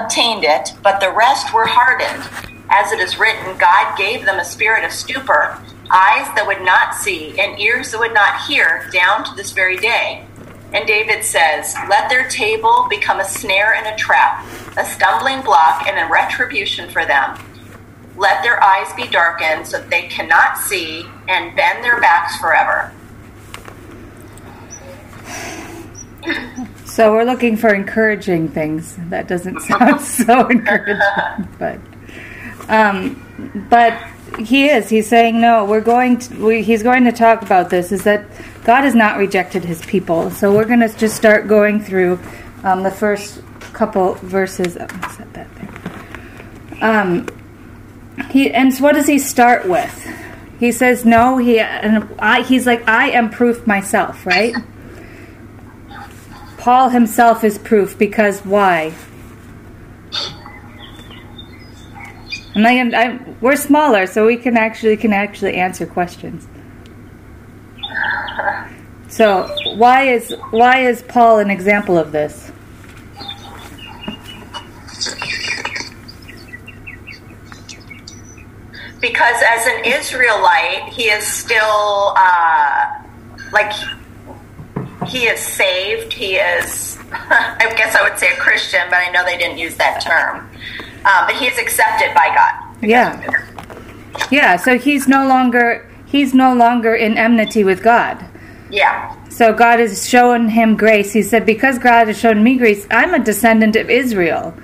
obtained it, but the rest were hardened. As it is written, God gave them a spirit of stupor, eyes that would not see, and ears that would not hear, down to this very day. And David says, Let their table become a snare and a trap, a stumbling block and a retribution for them. Let their eyes be darkened so that they cannot see, and bend their backs forever. So we're looking for encouraging things. That doesn't sound so encouraging, but um, but he is. He's saying no. We're going. To, we, he's going to talk about this. Is that God has not rejected His people. So we're going to just start going through um, the first couple verses. Oh, set that there. Um, he and so what does he start with? He says no. He and I. He's like I am proof myself. Right. Paul himself is proof because why? And I, I, we're smaller, so we can actually can actually answer questions. So why is why is Paul an example of this? Because as an Israelite, he is still uh, like he is saved. He is, I guess I would say a Christian, but I know they didn't use that term. Um, but he is accepted by God. Yeah. Yeah. So he's no longer he's no longer in enmity with God. Yeah. So God has shown him grace. He said, Because God has shown me grace, I'm a descendant of Israel.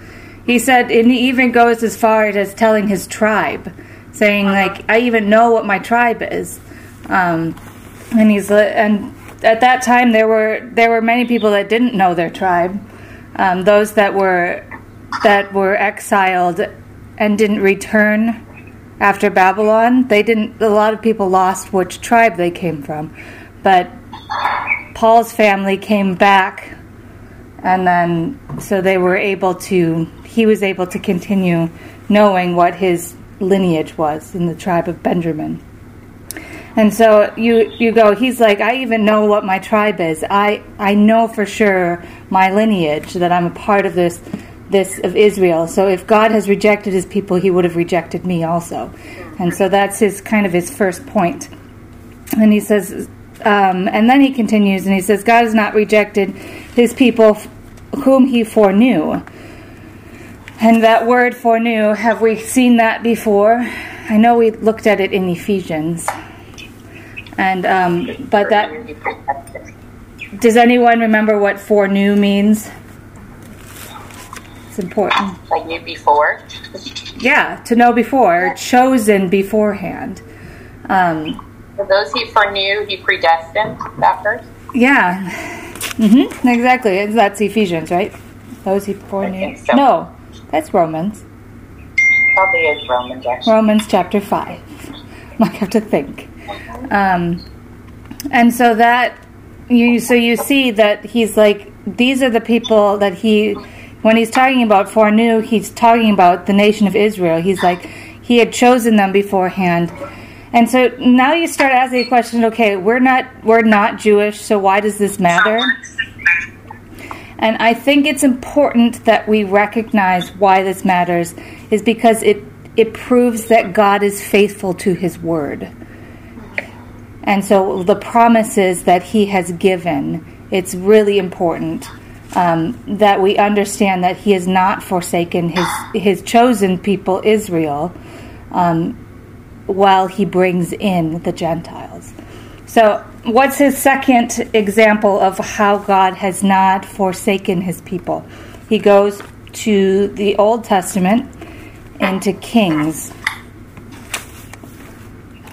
He said, and he even goes as far as telling his tribe, saying, uh-huh. like, I even know what my tribe is. Um, and he's and at that time there were there were many people that didn't know their tribe, um, those that were that were exiled and didn't return after Babylon. They didn't. A lot of people lost which tribe they came from, but Paul's family came back, and then so they were able to. He was able to continue knowing what his lineage was in the tribe of Benjamin. And so you you go. He's like, I even know what my tribe is. I I know for sure my lineage that I'm a part of this this of Israel. So if God has rejected His people, He would have rejected me also. And so that's his kind of his first point. And he says, um, and then he continues and he says, God has not rejected His people whom He foreknew. And that word foreknew, have we seen that before? I know we looked at it in Ephesians. And um, but that does anyone remember what foreknew means? It's important. Like knew before. Yeah, to know before, chosen beforehand. Um, For those he foreknew, he predestined. That verse. Yeah. Mm-hmm. Exactly. That's Ephesians, right? Those he foreknew. So. No, that's Romans. Probably is Romans. Actually. Romans chapter five. Might have to think. Um, and so that you so you see that he's like these are the people that he when he's talking about foreknew he's talking about the nation of Israel. He's like he had chosen them beforehand. And so now you start asking the question, okay, we're not we're not Jewish, so why does this matter? And I think it's important that we recognize why this matters is because it it proves that God is faithful to his word. And so the promises that he has given, it's really important um, that we understand that he has not forsaken his, his chosen people, Israel, um, while he brings in the Gentiles. So, what's his second example of how God has not forsaken his people? He goes to the Old Testament and to Kings.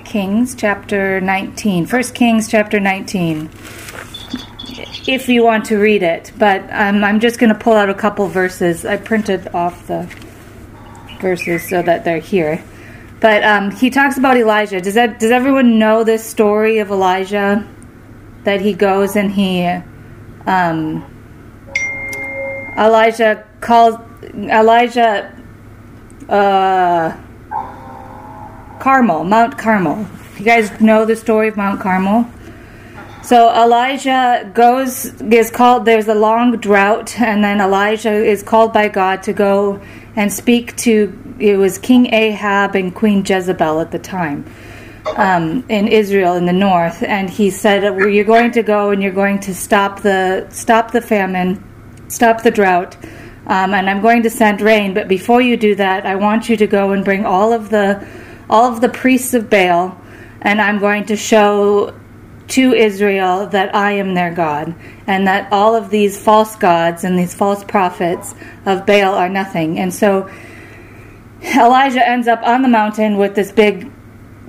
Kings chapter 19. 1 Kings chapter 19. If you want to read it, but um, I'm just going to pull out a couple verses. I printed off the verses so that they're here. But um, he talks about Elijah. Does that does everyone know this story of Elijah? That he goes and he um, Elijah calls Elijah uh, Carmel, Mount Carmel. You guys know the story of Mount Carmel? So Elijah goes is called. There's a long drought, and then Elijah is called by God to go and speak to. It was King Ahab and Queen Jezebel at the time um, in Israel in the north, and he said, "You're going to go and you're going to stop the stop the famine, stop the drought." Um, and I'm going to send rain. But before you do that, I want you to go and bring all of the all of the priests of Baal, and I'm going to show to Israel that I am their God, and that all of these false gods and these false prophets of Baal are nothing. And so Elijah ends up on the mountain with this big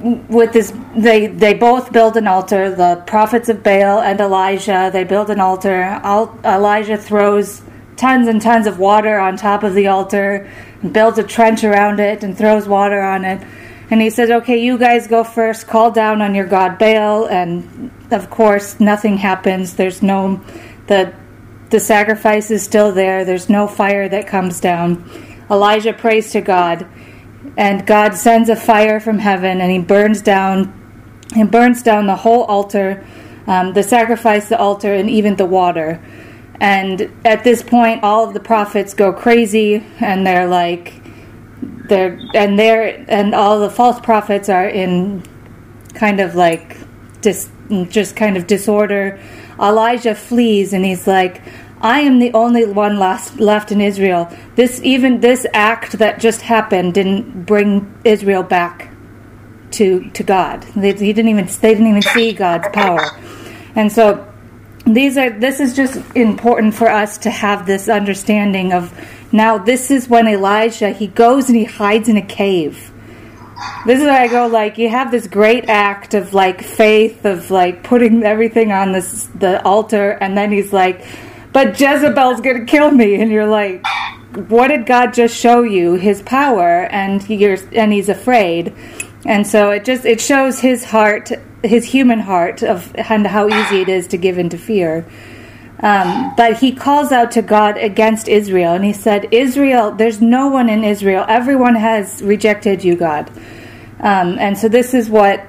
with this they they both build an altar the prophets of baal and elijah they build an altar elijah throws tons and tons of water on top of the altar builds a trench around it and throws water on it and he says okay you guys go first. Call down on your god baal. And of course nothing happens. There's no the the sacrifice is still there. There's no fire that comes down. Elijah prays to god and God sends a fire from heaven and he burns down and burns down the whole altar, um, the sacrifice, the altar, and even the water. And at this point, all of the prophets go crazy, and they're like, they're and they're and all the false prophets are in kind of like dis, just kind of disorder. Elijah flees, and he's like, I am the only one last, left in Israel. This even this act that just happened didn't bring Israel back to to God. They, he didn't even they didn't even see God's power, and so these are this is just important for us to have this understanding of now this is when Elijah he goes and he hides in a cave. This is where I go like you have this great act of like faith of like putting everything on this the altar and then he's like but Jezebel's going to kill me. And you're like, what did God just show you? His power, and you're and he's afraid. And so it just it shows his heart, his human heart, of and how easy it is to give into fear. Um, but he calls out to God against Israel, and he said, "Israel, there's no one in Israel. Everyone has rejected you, God." Um, and so this is what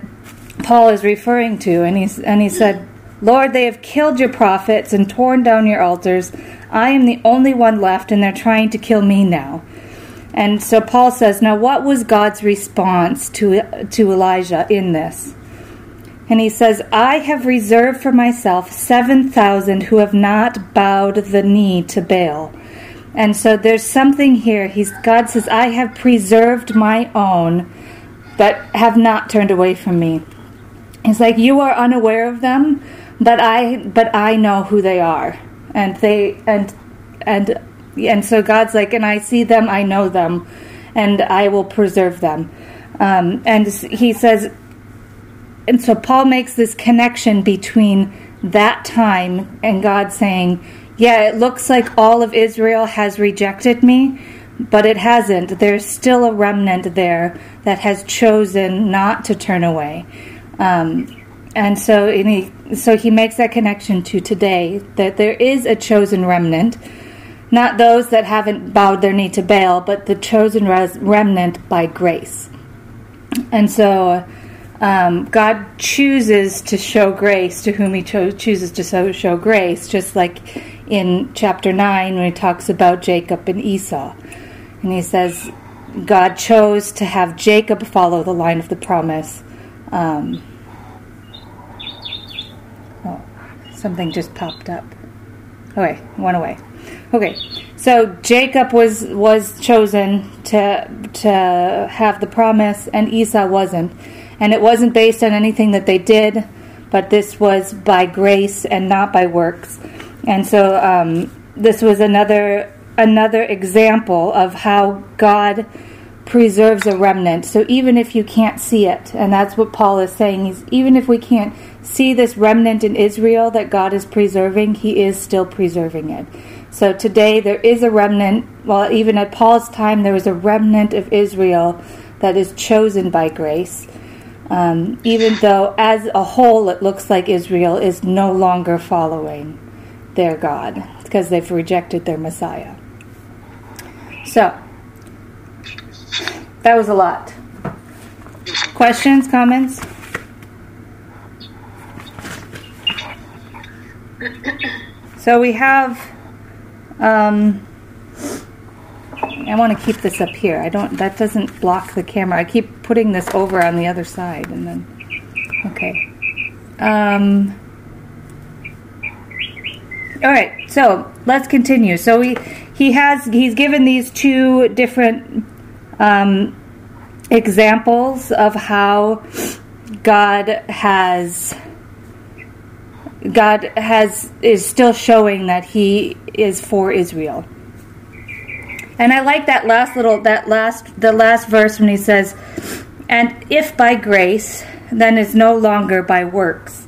Paul is referring to, and he's and he said, Lord, they have killed your prophets and torn down your altars. I am the only one left, and they're trying to kill me now. And so Paul says, Now, what was God's response to, to Elijah in this? And he says, I have reserved for myself 7,000 who have not bowed the knee to Baal. And so there's something here. He's, God says, I have preserved my own that have not turned away from me. It's like you are unaware of them, but I but I know who they are, and they and and and so God's like, and I see them, I know them, and I will preserve them. Um, and he says, and so Paul makes this connection between that time and God saying, yeah, it looks like all of Israel has rejected me, but it hasn't. There's still a remnant there that has chosen not to turn away. Um, and so and he, so he makes that connection to today that there is a chosen remnant, not those that haven't bowed their knee to Baal, but the chosen res- remnant by grace. And so um, God chooses to show grace to whom He cho- chooses to so- show grace, just like in chapter 9 when He talks about Jacob and Esau. And He says, God chose to have Jacob follow the line of the promise. Um, something just popped up. Okay, went away. Okay, so Jacob was was chosen to to have the promise, and Esau wasn't, and it wasn't based on anything that they did, but this was by grace and not by works, and so um, this was another another example of how God preserves a remnant. So even if you can't see it, and that's what Paul is saying, even if we can't see this remnant in Israel that God is preserving, he is still preserving it. So today there is a remnant, well, even at Paul's time, there was a remnant of Israel that is chosen by grace. Um, even though as a whole it looks like Israel is no longer following their God because they've rejected their Messiah. So, that was a lot. Questions, comments? So we have. Um, I want to keep this up here. I don't. That doesn't block the camera. I keep putting this over on the other side, and then. Okay. Um, all right. So let's continue. So he he has he's given these two different um, examples of how God has God has is still showing that he is for Israel. And I like that last little that last the last verse when he says, "And if by grace, then is no longer by works.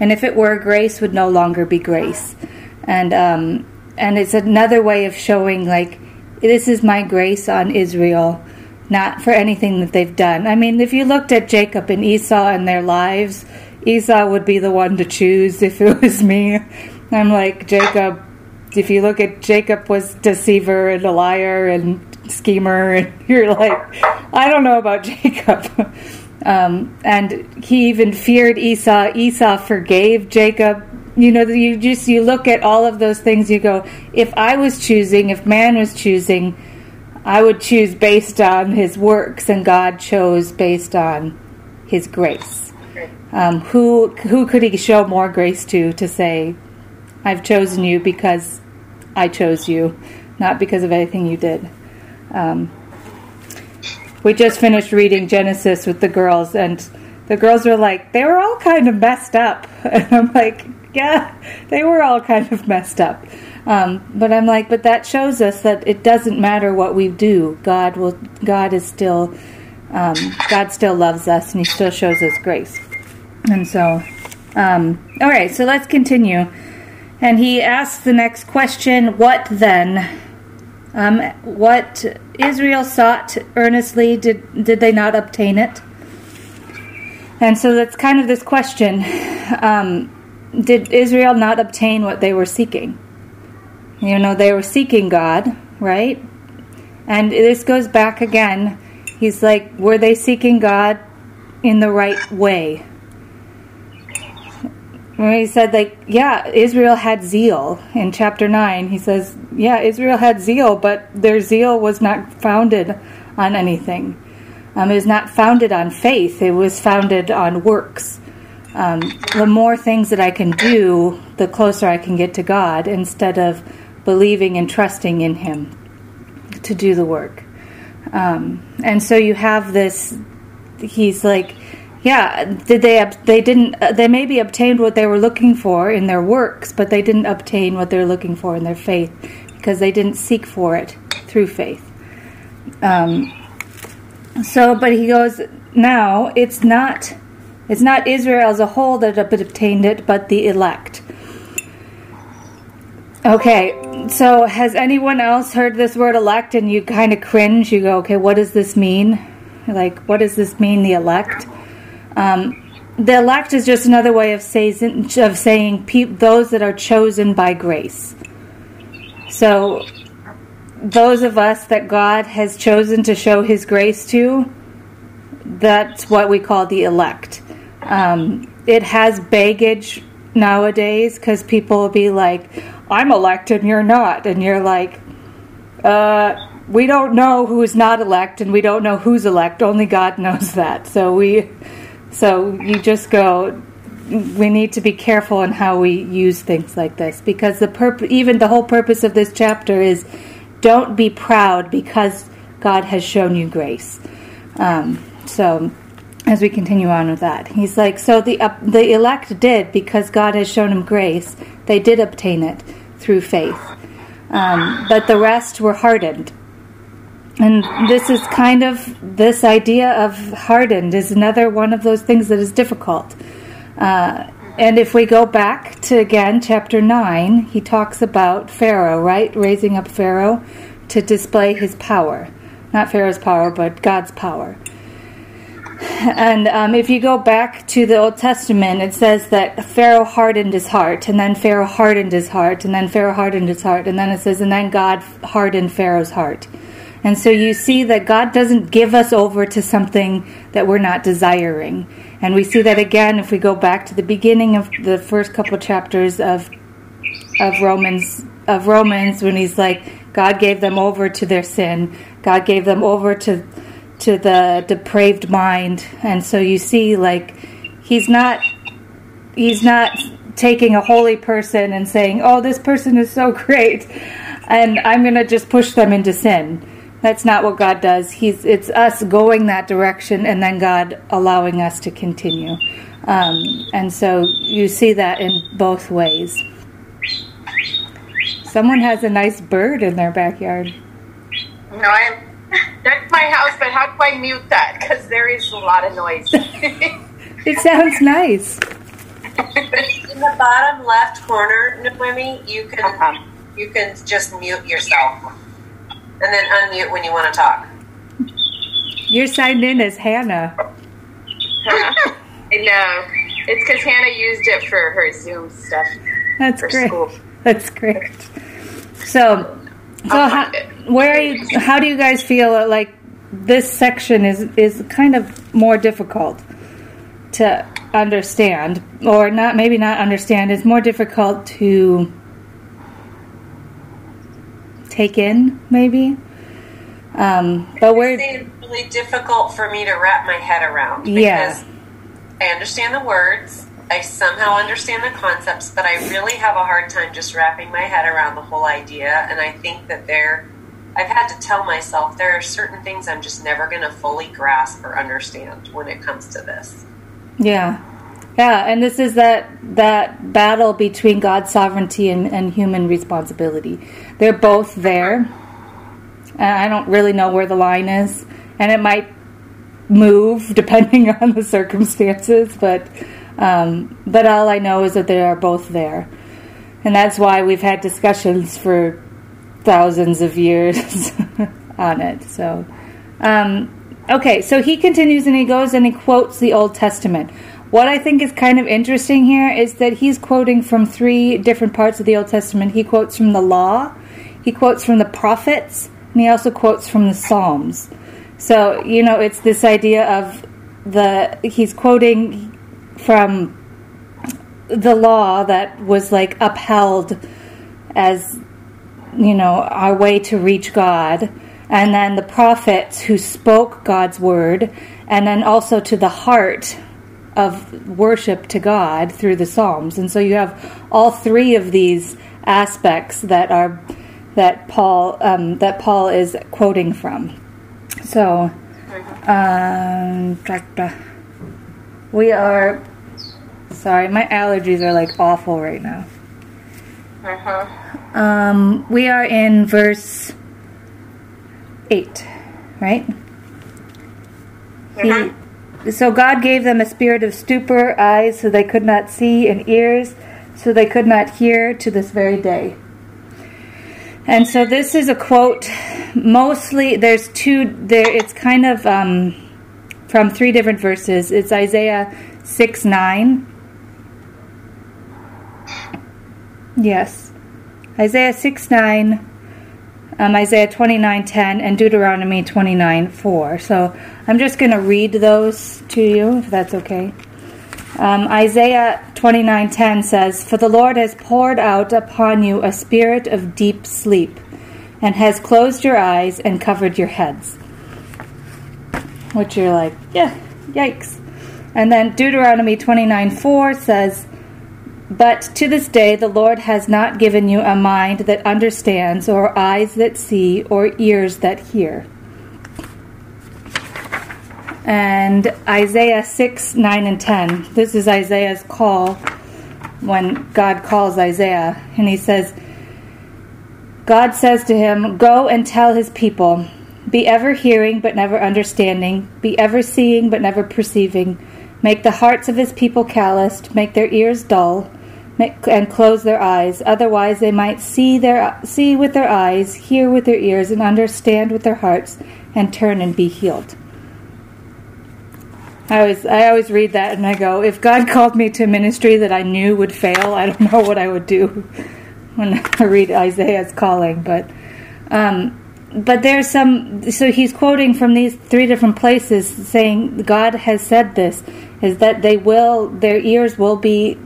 And if it were, grace would no longer be grace." And um, and it's another way of showing like this is my grace on Israel, not for anything that they've done. I mean, if you looked at Jacob and Esau and their lives, Esau would be the one to choose if it was me. I'm like, Jacob, if you look at Jacob was deceiver and a liar and schemer, and you're like, I don't know about Jacob. Um, and he even feared Esau. Esau forgave Jacob. You know, you just you look at all of those things. You go, if I was choosing, if man was choosing, I would choose based on his works, and God chose based on His grace. Um, who who could he show more grace to to say, "I've chosen you because I chose you, not because of anything you did." Um, we just finished reading Genesis with the girls, and the girls were like, they were all kind of messed up, and I'm like, yeah, they were all kind of messed up. Um, but I'm like, but that shows us that it doesn't matter what we do. God will. God is still. Um, God still loves us, and He still shows us grace. And so, um, all right, so let's continue. And he asks the next question What then? Um, what Israel sought earnestly, did, did they not obtain it? And so that's kind of this question um, Did Israel not obtain what they were seeking? You know, they were seeking God, right? And this goes back again. He's like, were they seeking God in the right way? When he said like yeah israel had zeal in chapter 9 he says yeah israel had zeal but their zeal was not founded on anything. Um, it was not founded on faith. It was founded on works. Um, the more things that i can do the closer i can get to god instead of believing and trusting in him to do the work. Um, and so you have this he's like yeah, did they? They didn't. Uh, they maybe obtained what they were looking for in their works, but they didn't obtain what they're looking for in their faith because they didn't seek for it through faith. Um, so, but he goes now. It's not. It's not Israel as a whole that obtained it, but the elect. Okay, so has anyone else heard this word elect and you kind of cringe? You go, okay, what does this mean? Like, what does this mean, the elect? Um, the elect is just another way of saying of saying pe- those that are chosen by grace. So, those of us that God has chosen to show His grace to, that's what we call the elect. Um, it has baggage nowadays because people will be like, "I'm elect and you're not," and you're like, "Uh." We don't know who's not elect, and we don't know who's elect. Only God knows that. So we, so you just go, we need to be careful in how we use things like this because the purpose, even the whole purpose of this chapter is don't be proud because God has shown you grace. Um, so as we continue on with that, he's like, so the uh, the elect did because God has shown them grace. They did obtain it through faith, um, but the rest were hardened. And this is kind of this idea of hardened is another one of those things that is difficult. Uh, and if we go back to again chapter 9, he talks about Pharaoh, right? Raising up Pharaoh to display his power. Not Pharaoh's power, but God's power. And um, if you go back to the Old Testament, it says that Pharaoh hardened his heart, and then Pharaoh hardened his heart, and then Pharaoh hardened his heart, and then it says, and then God hardened Pharaoh's heart. And so you see that God doesn't give us over to something that we're not desiring. And we see that again if we go back to the beginning of the first couple chapters of of Romans of Romans when he's like God gave them over to their sin. God gave them over to to the depraved mind. And so you see like he's not he's not taking a holy person and saying, "Oh, this person is so great." And I'm going to just push them into sin. That's not what God does. He's it's us going that direction and then God allowing us to continue. Um, and so you see that in both ways. Someone has a nice bird in their backyard. No, I. That's my house, but how do I mute that? Because there is a lot of noise. it sounds nice. in the bottom left corner, Noemi, you can uh-huh. you can just mute yourself, and then unmute when you want to talk. You're signed in as Hannah. I know. It's because Hannah used it for her Zoom stuff. That's great. School. That's great. So, so how, where are you? How do you guys feel like this section is is kind of more difficult to understand, or not? Maybe not understand. It's more difficult to take in, maybe. Um, but we're it's really difficult for me to wrap my head around. Because yeah. I understand the words. I somehow understand the concepts, but I really have a hard time just wrapping my head around the whole idea. And I think that there, I've had to tell myself there are certain things I'm just never going to fully grasp or understand when it comes to this. Yeah. Yeah, and this is that that battle between God's sovereignty and, and human responsibility. They're both there. I don't really know where the line is, and it might move depending on the circumstances, but um, but all I know is that they are both there. And that's why we've had discussions for thousands of years on it. So, um, okay, so he continues and he goes and he quotes the Old Testament. What I think is kind of interesting here is that he's quoting from three different parts of the Old Testament. He quotes from the law, he quotes from the prophets, and he also quotes from the Psalms. So, you know, it's this idea of the he's quoting from the law that was like upheld as you know our way to reach God and then the prophets who spoke God's word and then also to the heart of worship to God through the Psalms and so you have all three of these aspects that are that Paul um, that Paul is quoting from so um, we are Sorry, my allergies are like awful right now. Uh huh. Um, we are in verse 8, right? Uh-huh. He, so God gave them a spirit of stupor, eyes so they could not see, and ears so they could not hear to this very day. And so this is a quote. Mostly, there's two. There, it's kind of um, from three different verses. It's Isaiah six nine, Yes. Isaiah 6 9, um, Isaiah 29 10, and Deuteronomy 29 4. So I'm just going to read those to you, if that's okay. Um, Isaiah 29:10 says, "For the Lord has poured out upon you a spirit of deep sleep, and has closed your eyes and covered your heads." Which you're like, yeah, yikes. And then Deuteronomy 29:4 says, but to this day, the Lord has not given you a mind that understands, or eyes that see, or ears that hear. And Isaiah 6, 9, and 10. This is Isaiah's call when God calls Isaiah. And he says, God says to him, Go and tell his people, be ever hearing but never understanding, be ever seeing but never perceiving. Make the hearts of his people calloused, make their ears dull and close their eyes. Otherwise, they might see their see with their eyes, hear with their ears, and understand with their hearts, and turn and be healed. I always I always read that and I go, if God called me to ministry that I knew would fail, I don't know what I would do when I read Isaiah's calling. But um, but there's some so he's quoting from these three different places saying God has said this is that they will their ears will be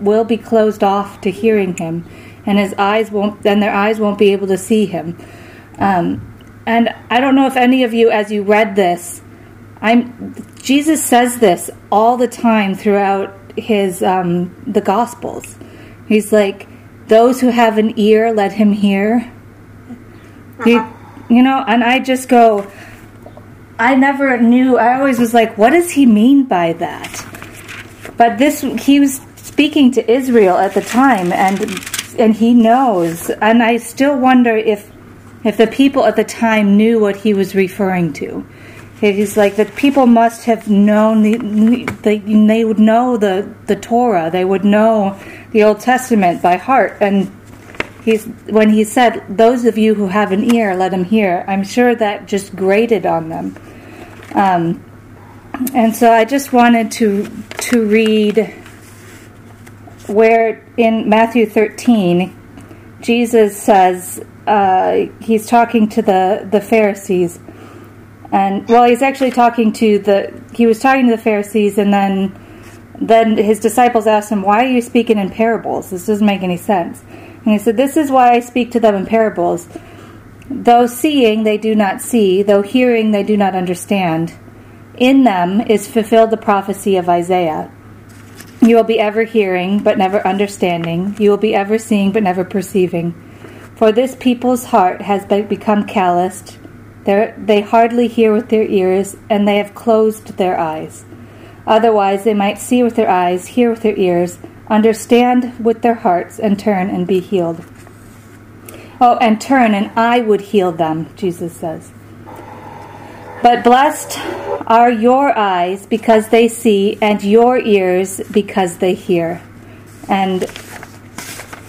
will be closed off to hearing him and his eyes won't. Then their eyes won't be able to see him. Um, and I don't know if any of you, as you read this, I'm Jesus says this all the time throughout his um, the Gospels. He's like, "Those who have an ear, let him hear." You, you know, and I just go. I never knew. I always was like, "What does he mean by that?" But this, he was speaking to Israel at the time, and and he knows. And I still wonder if if the people at the time knew what he was referring to. He's like the people must have known the, the, they would know the the Torah, they would know the Old Testament by heart, and he's when he said, "Those of you who have an ear, let him hear." I'm sure that just grated on them, um, and so I just wanted to to read where in Matthew 13, Jesus says uh, he's talking to the the Pharisees and well, he's actually talking to the he was talking to the Pharisees, and then then his disciples asked him, "Why are you speaking in parables? This doesn't make any sense." And he said, "This is why I speak to them in parables. Though seeing they do not see, though hearing they do not understand. In them is fulfilled the prophecy of Isaiah." You will be ever hearing, but never understanding. You will be ever seeing, but never perceiving. For this people's heart has become calloused they hardly hear with their ears, and they have closed their eyes. Otherwise, they might see with their eyes, hear with their ears, understand with their hearts, and turn and be healed. Oh, and turn, and I would heal them, Jesus says. But blessed are your eyes because they see, and your ears because they hear. And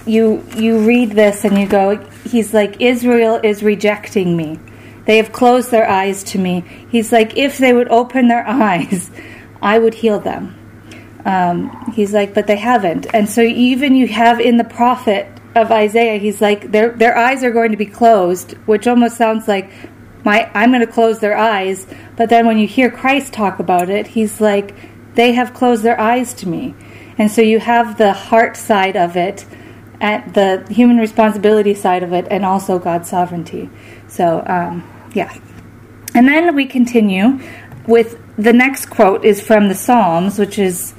you you read this and you go, He's like, Israel is rejecting me. They have closed their eyes to me. He's like, if they would open their eyes, I would heal them. Um, he's like, but they haven't. And so even you have in the prophet of Isaiah, he's like, their their eyes are going to be closed, which almost sounds like my I'm going to close their eyes. But then when you hear Christ talk about it, he's like, they have closed their eyes to me. And so you have the heart side of it, at the human responsibility side of it, and also God's sovereignty. So. Um, yeah. And then we continue with the next quote is from the Psalms, which is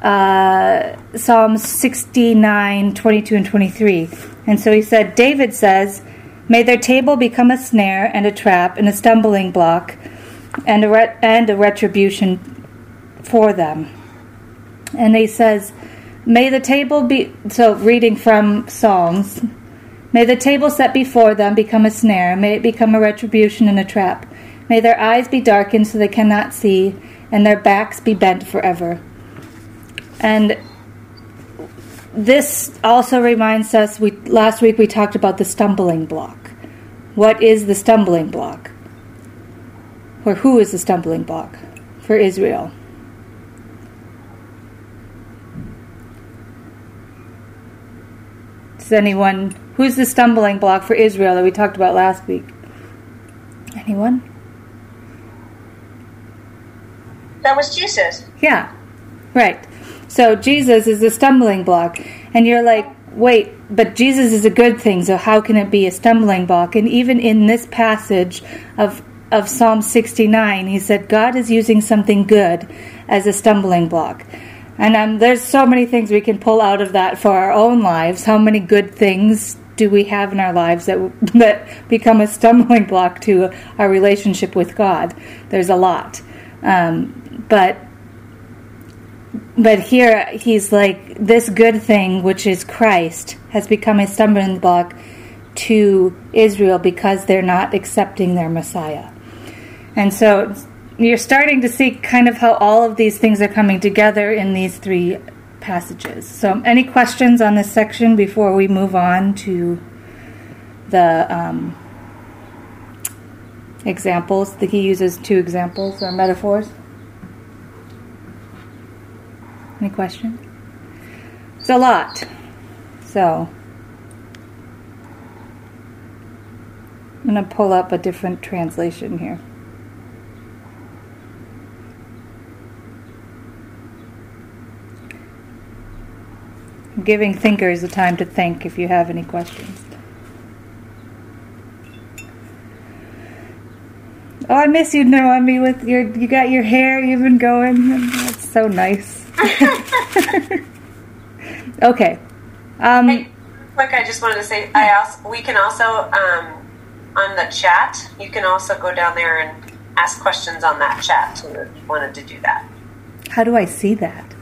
uh, Psalms 69, 22, and 23. And so he said, David says, May their table become a snare and a trap and a stumbling block and a, ret- and a retribution for them. And he says, May the table be, so reading from Psalms, May the table set before them become a snare, may it become a retribution and a trap. May their eyes be darkened so they cannot see, and their backs be bent forever. And this also reminds us we last week we talked about the stumbling block. What is the stumbling block? Or who is the stumbling block for Israel? Does anyone Who's the stumbling block for Israel that we talked about last week? Anyone? That was Jesus. Yeah, right. So Jesus is the stumbling block. And you're like, wait, but Jesus is a good thing, so how can it be a stumbling block? And even in this passage of of Psalm 69, he said God is using something good as a stumbling block. And um, there's so many things we can pull out of that for our own lives. How many good things do we have in our lives that that become a stumbling block to our relationship with God? There's a lot, um, but but here he's like this good thing, which is Christ, has become a stumbling block to Israel because they're not accepting their Messiah, and so you're starting to see kind of how all of these things are coming together in these three passages. So, any questions on this section before we move on to the um, examples? that he uses two examples or metaphors. Any questions? It's a lot. So, I'm going to pull up a different translation here. giving thinkers the time to think if you have any questions. Oh, I miss you, Naomi. With your, you got your hair even going. That's so nice. okay. Um, Hey, quick, I just wanted to say, I also we can also um, on the chat. You can also go down there and ask questions on that chat too if you wanted to do that. how do I see that?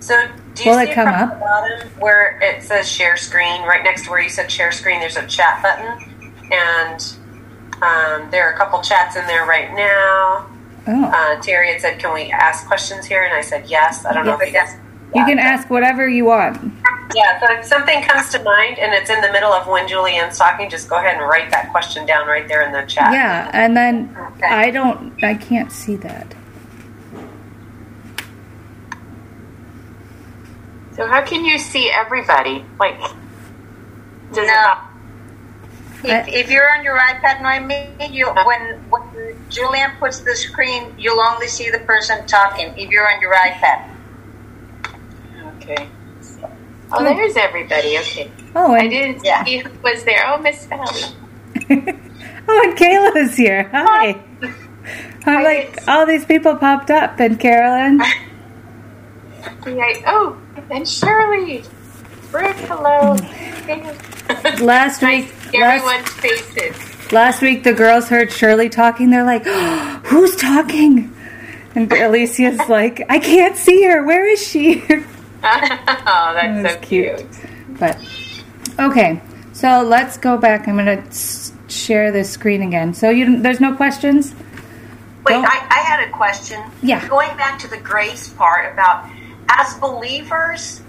So do you Will see it come up? the bottom where it says share screen? Right next to where you said share screen, there's a chat button, and um, there are a couple chats in there right now. Oh, Uh, Terry had said, "Can we ask questions here?" And I said, "Yes." I don't know if Yes. you guys. you can ask whatever you want. Yeah, so if something comes to mind and it's in the middle of when Julianne's talking, just go ahead and write that question down right there in the chat. Yeah, and then Okay. I don't, I can't see that. So how can you see everybody? Like, does it No. not? If, if you're on your iPad, Noemi, you when when Julian puts the screen, you'll only see the person talking. If you're on your iPad, Okay. Oh, there's everybody. Okay. Oh, I didn't Yeah. see who was there. Oh, Miss Valley. oh, and Kayla's here. Hi. I'm like, all these people popped up, and Carolyn. Yeah, oh, and Shirley. Brooke, hello. Last week, last, Everyone's faces. Last week the girls heard Shirley talking. They're like, "Who's talking?" And Alicia's like, "I can't see her. Where is she?" oh, that's That's so cute. cute. But okay, so let's go back. I'm gonna share this screen again. So you, there's no questions. Wait, I, I had a question. Yeah. Going back to the grace part about as believers,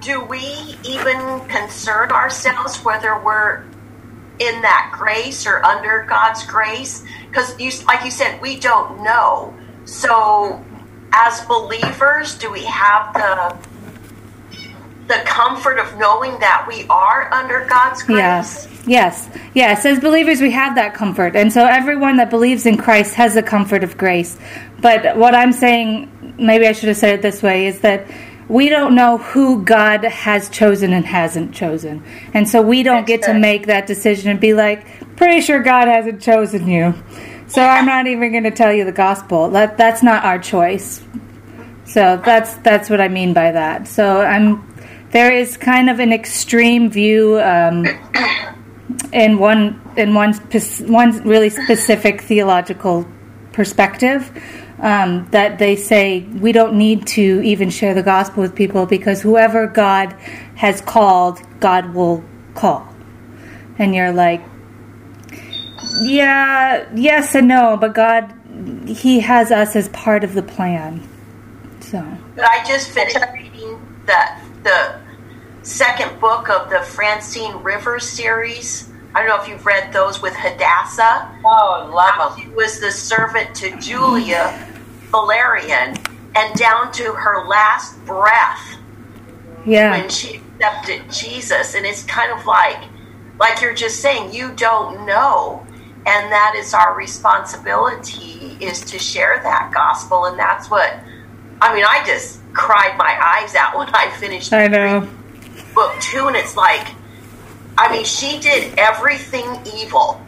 do we even concern ourselves whether we're in that grace or under God's grace? Because you, like you said, we don't know. So, as believers, do we have the the comfort of knowing that we are under God's grace? Yes. Yes. Yes. As believers, we have that comfort. And so everyone that believes in Christ has the comfort of grace. But what I'm saying, maybe I should have said it this way, is that we don't know who God has chosen and hasn't chosen. And so we don't get to make that decision and be like, pretty sure God hasn't chosen you. So I'm not even going to tell you the gospel. That that's not our choice. So that's that's what I mean by that. So I'm there is kind of an extreme view um, in one in one one really specific theological perspective um, that they say we don't need to even share the gospel with people because whoever God has called, God will call. And you're like, yeah, yes and no, but God, He has us as part of the plan. So. I just finished reading the the second book of the Francine Rivers series. I don't know if you've read those with Hadassah. Oh, love them. She was the servant to Julia Valerian, and down to her last breath Yeah. when she accepted Jesus. And it's kind of like, like you're just saying, you don't know. And that is our responsibility is to share that gospel. And that's what, I mean, I just cried my eyes out when I finished I know. book two. And it's like, I mean, she did everything evil.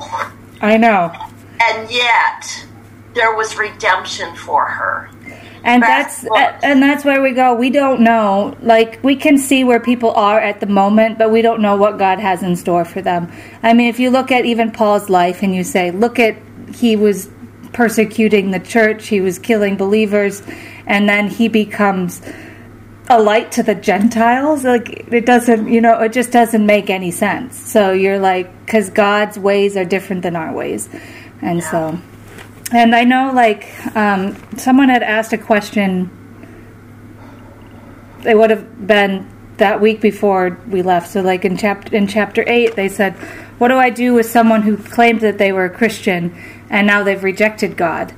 I know. And yet, there was redemption for her. And that's and that's where we go. We don't know. Like we can see where people are at the moment, but we don't know what God has in store for them. I mean, if you look at even Paul's life and you say, look at he was persecuting the church, he was killing believers, and then he becomes a light to the Gentiles. Like it doesn't, you know, it just doesn't make any sense. So you're like, because God's ways are different than our ways, and so. And I know, like, um, someone had asked a question. It would have been that week before we left. So, like in chapter in chapter eight, they said, "What do I do with someone who claimed that they were a Christian and now they've rejected God?"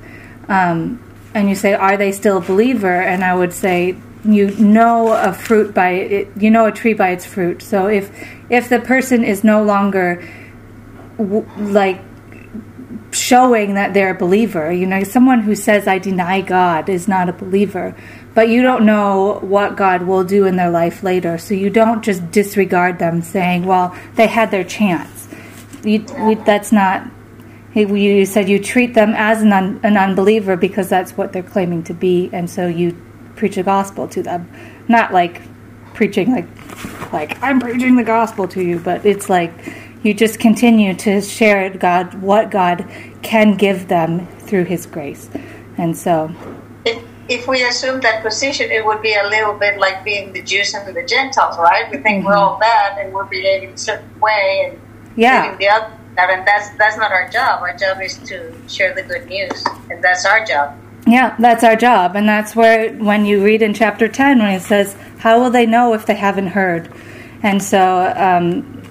Um, and you say, "Are they still a believer?" And I would say, "You know a fruit by it, you know a tree by its fruit." So if if the person is no longer w- like showing that they're a believer. You know, someone who says, I deny God is not a believer, but you don't know what God will do in their life later. So you don't just disregard them saying, well, they had their chance. You, that's not. You said you treat them as an, un, an unbeliever because that's what they're claiming to be, and so you preach the gospel to them. Not like preaching like like I'm preaching the gospel to you, but it's like you just continue to share God what God can give them through His grace, and so. If, if we assume that position, it would be a little bit like being the Jews and the Gentiles, right? We think mm-hmm. we're all bad and we're behaving a certain way and yeah. the other. And that's that's not our job. Our job is to share the good news, and that's our job. Yeah, that's our job, and that's where when you read in chapter ten when it says, "How will they know if they haven't heard?" And so, um,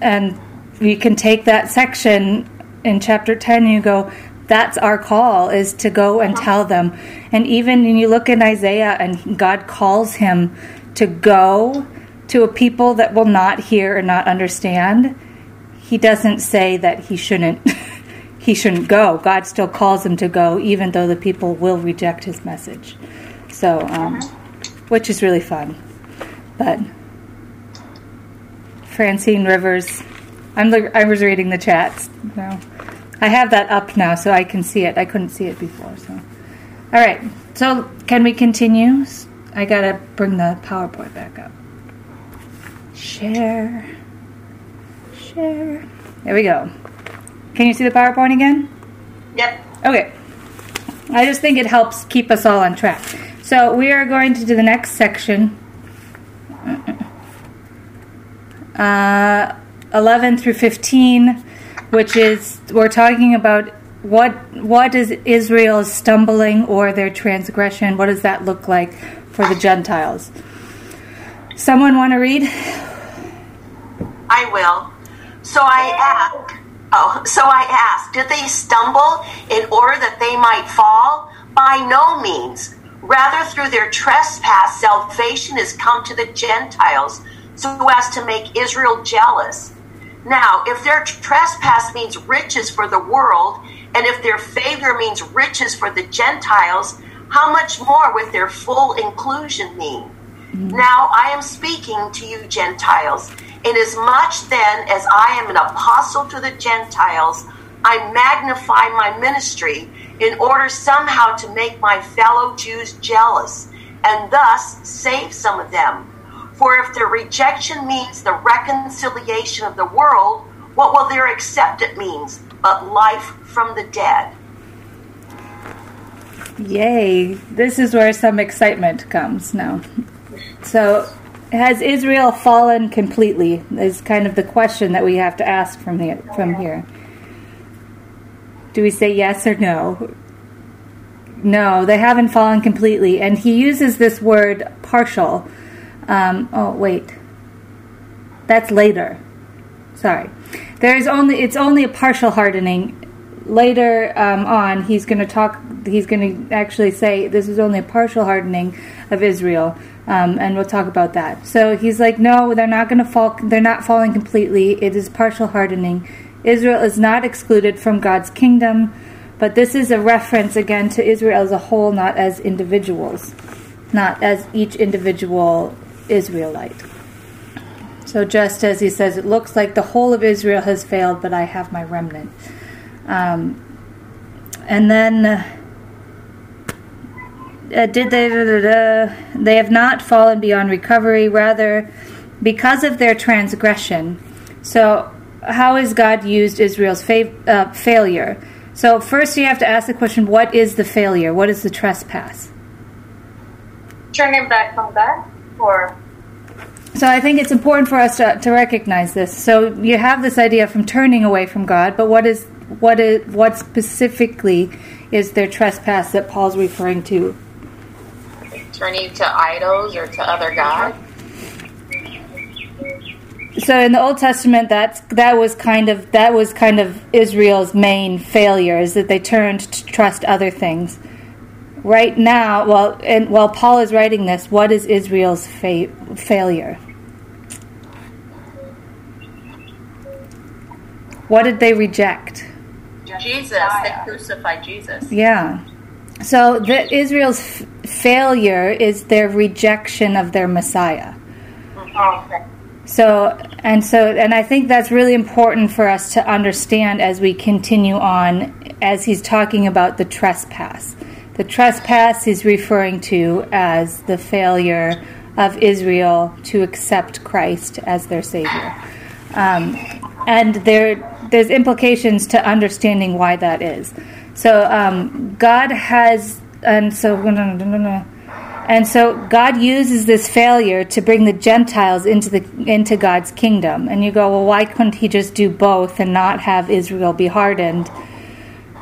and you can take that section in chapter 10 and you go, that's our call is to go and uh-huh. tell them. And even when you look in Isaiah and God calls him to go to a people that will not hear or not understand, he doesn't say that he shouldn't he shouldn't go. God still calls him to go even though the people will reject his message. So um, which is really fun. But Francine Rivers. I'm I was reading the chats. No, I have that up now, so I can see it. I couldn't see it before. So, all right. So can we continue? I gotta bring the PowerPoint back up. Share. Share. There we go. Can you see the PowerPoint again? Yep. Okay. I just think it helps keep us all on track. So we are going to do the next section. Uh, 11 through 15, which is we're talking about what what is Israel's stumbling or their transgression? What does that look like for the Gentiles? Someone want to read? I will. So I asked. Oh, so I ask, did they stumble in order that they might fall? By no means. Rather, through their trespass, salvation has come to the Gentiles so as to make Israel jealous. Now, if their trespass means riches for the world, and if their failure means riches for the Gentiles, how much more would their full inclusion mean? Mm-hmm. Now I am speaking to you, Gentiles. Inasmuch then as I am an apostle to the Gentiles, I magnify my ministry in order somehow to make my fellow Jews jealous and thus save some of them. For if their rejection means the reconciliation of the world, what will their acceptance means but life from the dead? Yay. This is where some excitement comes now. So, has Israel fallen completely? Is kind of the question that we have to ask from the, from here. Do we say yes or no? No, they haven't fallen completely. And he uses this word partial um, oh wait, that's later. Sorry, there is only it's only a partial hardening. Later um, on, he's going to talk. He's going to actually say this is only a partial hardening of Israel, um, and we'll talk about that. So he's like, no, they're not going to fall. They're not falling completely. It is partial hardening. Israel is not excluded from God's kingdom, but this is a reference again to Israel as a whole, not as individuals, not as each individual Israelite. So just as he says, it looks like the whole of Israel has failed, but I have my remnant. Um, and then, uh, uh did they? Da, da, da, they have not fallen beyond recovery, rather, because of their transgression. So, how has God used Israel's fa- uh, failure? So, first you have to ask the question: What is the failure? What is the trespass? Turning back from that, or so I think it's important for us to, to recognize this. So you have this idea from turning away from God, but what is what is what specifically is their trespass that Paul's referring to? Turning to idols or to other gods. So in the Old Testament, that's that was kind of that was kind of Israel's main failure is that they turned to trust other things. Right now, well, and while Paul is writing this, what is Israel's fa- failure? What did they reject? Jesus, they crucified Jesus. Yeah. So the Israel's f- failure is their rejection of their Messiah. Okay. So and so and I think that's really important for us to understand as we continue on as he's talking about the trespass. The trespass he's referring to as the failure of Israel to accept Christ as their savior. Um, and there there's implications to understanding why that is. So um, God has and so and so God uses this failure to bring the Gentiles into the into God's kingdom. And you go, well, why couldn't He just do both and not have Israel be hardened?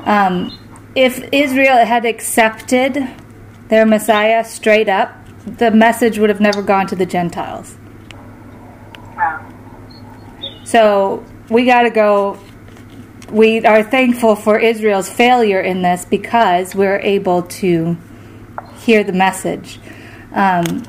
Um, if Israel had accepted their Messiah straight up, the message would have never gone to the Gentiles. So we got to go. We are thankful for Israel's failure in this because we're able to hear the message. Um,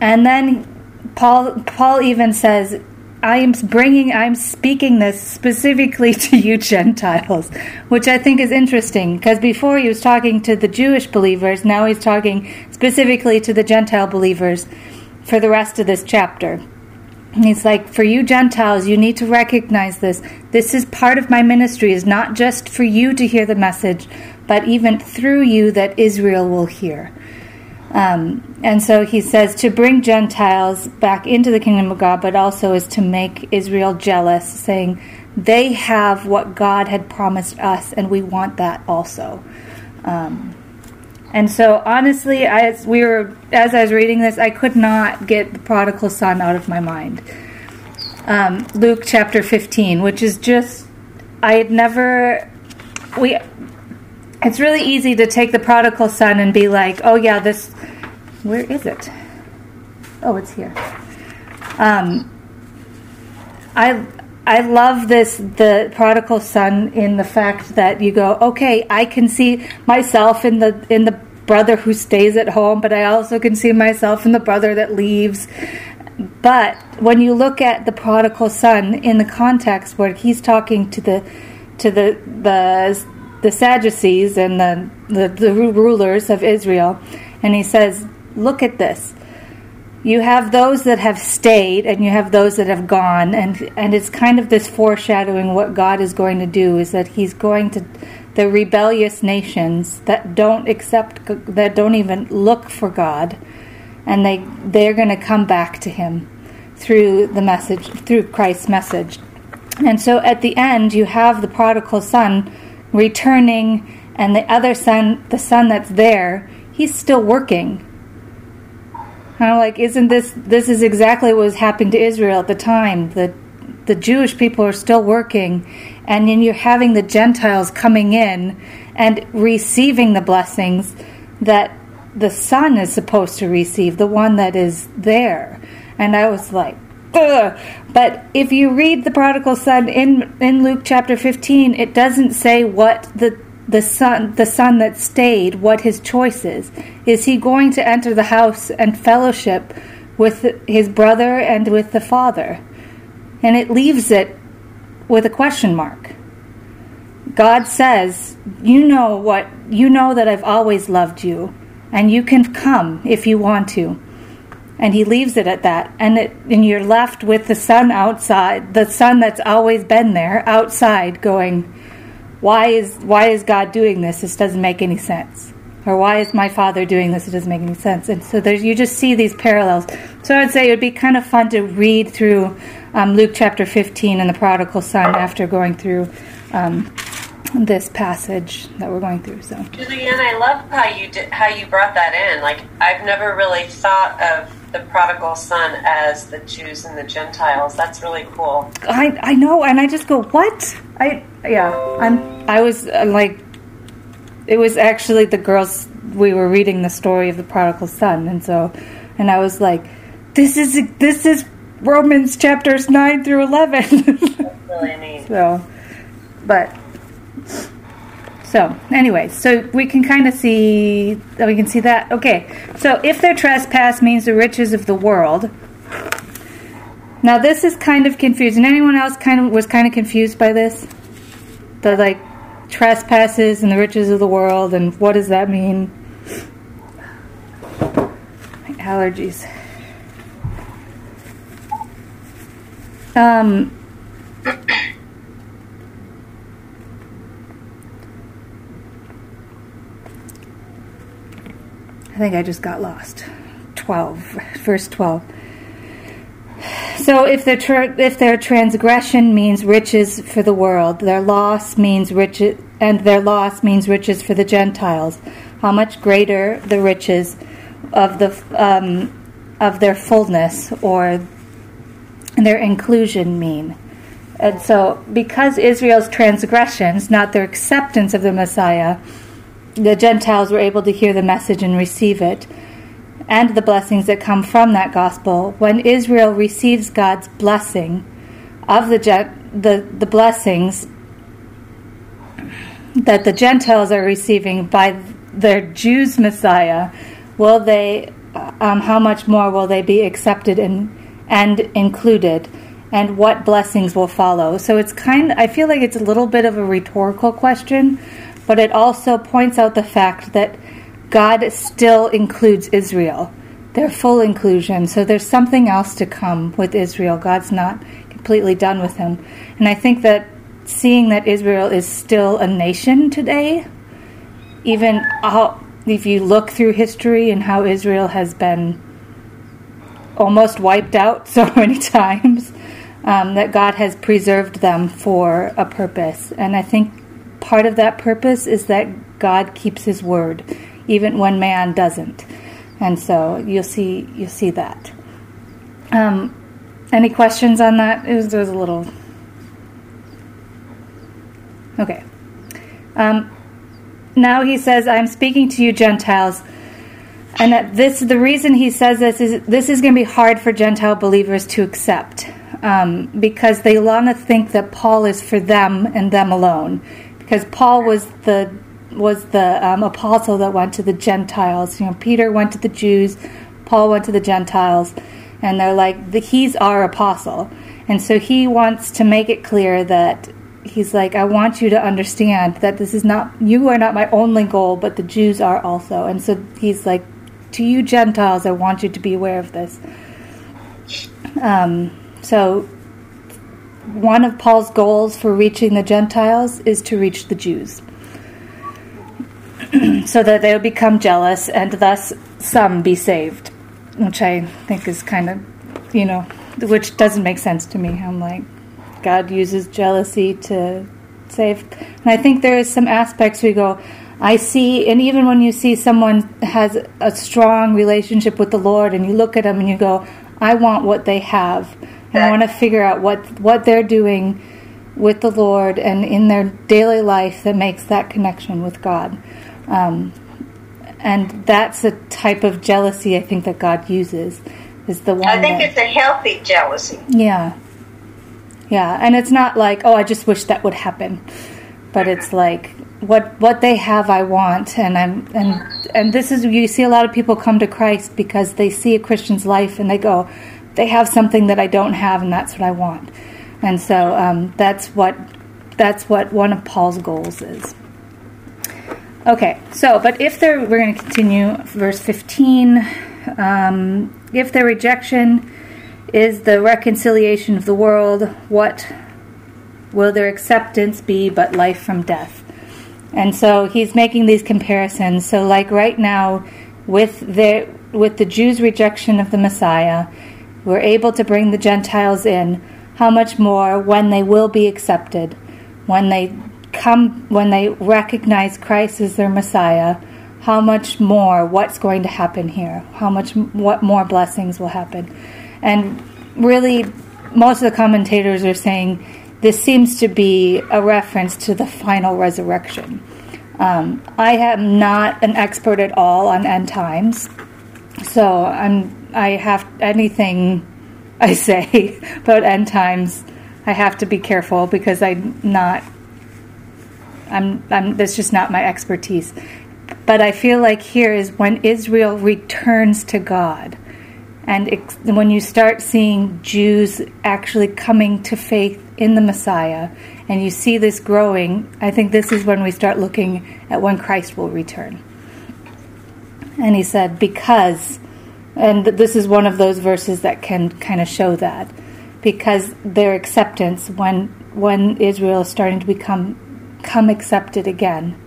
and then Paul Paul even says, "I am bringing, I'm speaking this specifically to you Gentiles," which I think is interesting because before he was talking to the Jewish believers, now he's talking specifically to the Gentile believers for the rest of this chapter. He's like, for you Gentiles, you need to recognize this. This is part of my ministry, is not just for you to hear the message, but even through you that Israel will hear. Um, and so he says to bring Gentiles back into the kingdom of God, but also is to make Israel jealous, saying they have what God had promised us, and we want that also. Um, and so, honestly, as we were, as I was reading this, I could not get the prodigal son out of my mind. Um, Luke chapter fifteen, which is just, I had never, we. It's really easy to take the prodigal son and be like, oh yeah, this. Where is it? Oh, it's here. Um, I I love this the prodigal son in the fact that you go, okay, I can see myself in the in the brother who stays at home, but I also can see myself in the brother that leaves. But when you look at the prodigal son in the context where he's talking to the to the the the Sadducees and the, the, the rulers of Israel, and he says, Look at this you have those that have stayed and you have those that have gone and and it's kind of this foreshadowing what God is going to do is that he's going to the rebellious nations that don't accept that don't even look for God and they they're going to come back to him through the message through Christ's message. And so at the end you have the prodigal son returning and the other son the son that's there he's still working I'm like, isn't this this is exactly what was happening to Israel at the time? The the Jewish people are still working, and then you're having the Gentiles coming in and receiving the blessings that the Son is supposed to receive, the one that is there. And I was like, Ugh. but if you read the prodigal son in in Luke chapter 15, it doesn't say what the the son the son that stayed what his choice is is he going to enter the house and fellowship with his brother and with the father and it leaves it with a question mark god says you know what you know that i've always loved you and you can come if you want to and he leaves it at that and it, and you're left with the son outside the son that's always been there outside going why is why is God doing this? This doesn't make any sense. Or why is my father doing this? It doesn't make any sense. And so there's you just see these parallels. So I'd say it would be kind of fun to read through um, Luke chapter 15 and the prodigal son after going through um, this passage that we're going through. So Julianne, I love how you did how you brought that in. Like I've never really thought of the prodigal son as the Jews and the Gentiles. That's really cool. I I know, and I just go, what? I yeah, I'm I was uh, like, it was actually the girls we were reading the story of the prodigal son, and so, and I was like, this is this is Romans chapters nine through eleven. That's really neat. So, but so anyway, so we can kind of see we can see that. Okay, so if their trespass means the riches of the world. Now this is kind of confusing. Anyone else kind of was kind of confused by this? The like trespasses and the riches of the world, and what does that mean? My allergies. Um, I think I just got lost. 12, verse 12. So if their tra- if their transgression means riches for the world, their loss means riches, and their loss means riches for the Gentiles. How much greater the riches of the um, of their fullness or their inclusion mean? And so, because Israel's transgressions, not their acceptance of the Messiah, the Gentiles were able to hear the message and receive it and the blessings that come from that gospel, when Israel receives God's blessing of the, the, the blessings that the Gentiles are receiving by their Jews' Messiah, will they, um, how much more will they be accepted and, and included? And what blessings will follow? So it's kind I feel like it's a little bit of a rhetorical question, but it also points out the fact that God still includes Israel. Their full inclusion. So there's something else to come with Israel. God's not completely done with him. And I think that seeing that Israel is still a nation today, even if you look through history and how Israel has been almost wiped out so many times, um, that God has preserved them for a purpose. And I think part of that purpose is that God keeps his word even when man doesn't. And so you'll see you'll see that. Um, any questions on that? It was, there was a little. Okay. Um, now he says, "I'm speaking to you, Gentiles." And that this, the reason he says this is this is going to be hard for Gentile believers to accept um, because they want to think that Paul is for them and them alone. Because Paul was the was the um, apostle that went to the Gentiles. You know, Peter went to the Jews, Paul went to the Gentiles, and they're like, the, he's our apostle. And so he wants to make it clear that he's like, I want you to understand that this is not, you are not my only goal, but the Jews are also. And so he's like, to you Gentiles, I want you to be aware of this. Um, so one of Paul's goals for reaching the Gentiles is to reach the Jews. so that they will become jealous and thus some be saved, which I think is kind of, you know, which doesn't make sense to me. I'm like, God uses jealousy to save. And I think there is some aspects we go, I see, and even when you see someone has a strong relationship with the Lord and you look at them and you go, I want what they have. And I want to figure out what, what they're doing with the Lord and in their daily life that makes that connection with God. Um, and that's a type of jealousy I think that God uses. Is the one I think that, it's a healthy jealousy. Yeah. Yeah, and it's not like, oh, I just wish that would happen. But it's like what what they have I want and I'm and and this is you see a lot of people come to Christ because they see a Christian's life and they go, they have something that I don't have and that's what I want. And so um, that's what that's what one of Paul's goals is. Okay, so, but if we're going to continue, verse 15. Um, if their rejection is the reconciliation of the world, what will their acceptance be but life from death? And so he's making these comparisons. So, like right now, with the, with the Jews' rejection of the Messiah, we're able to bring the Gentiles in. How much more when they will be accepted, when they come when they recognize Christ as their Messiah, how much more what's going to happen here? How much what more blessings will happen? And really most of the commentators are saying this seems to be a reference to the final resurrection. Um, I am not an expert at all on end times, so I'm I have anything I say about end times. I have to be careful because I'm not I'm, I'm, that's just not my expertise. But I feel like here is when Israel returns to God, and when you start seeing Jews actually coming to faith in the Messiah, and you see this growing, I think this is when we start looking at when Christ will return. And he said, because, and this is one of those verses that can kind of show that, because their acceptance, when when Israel is starting to become come accepted again,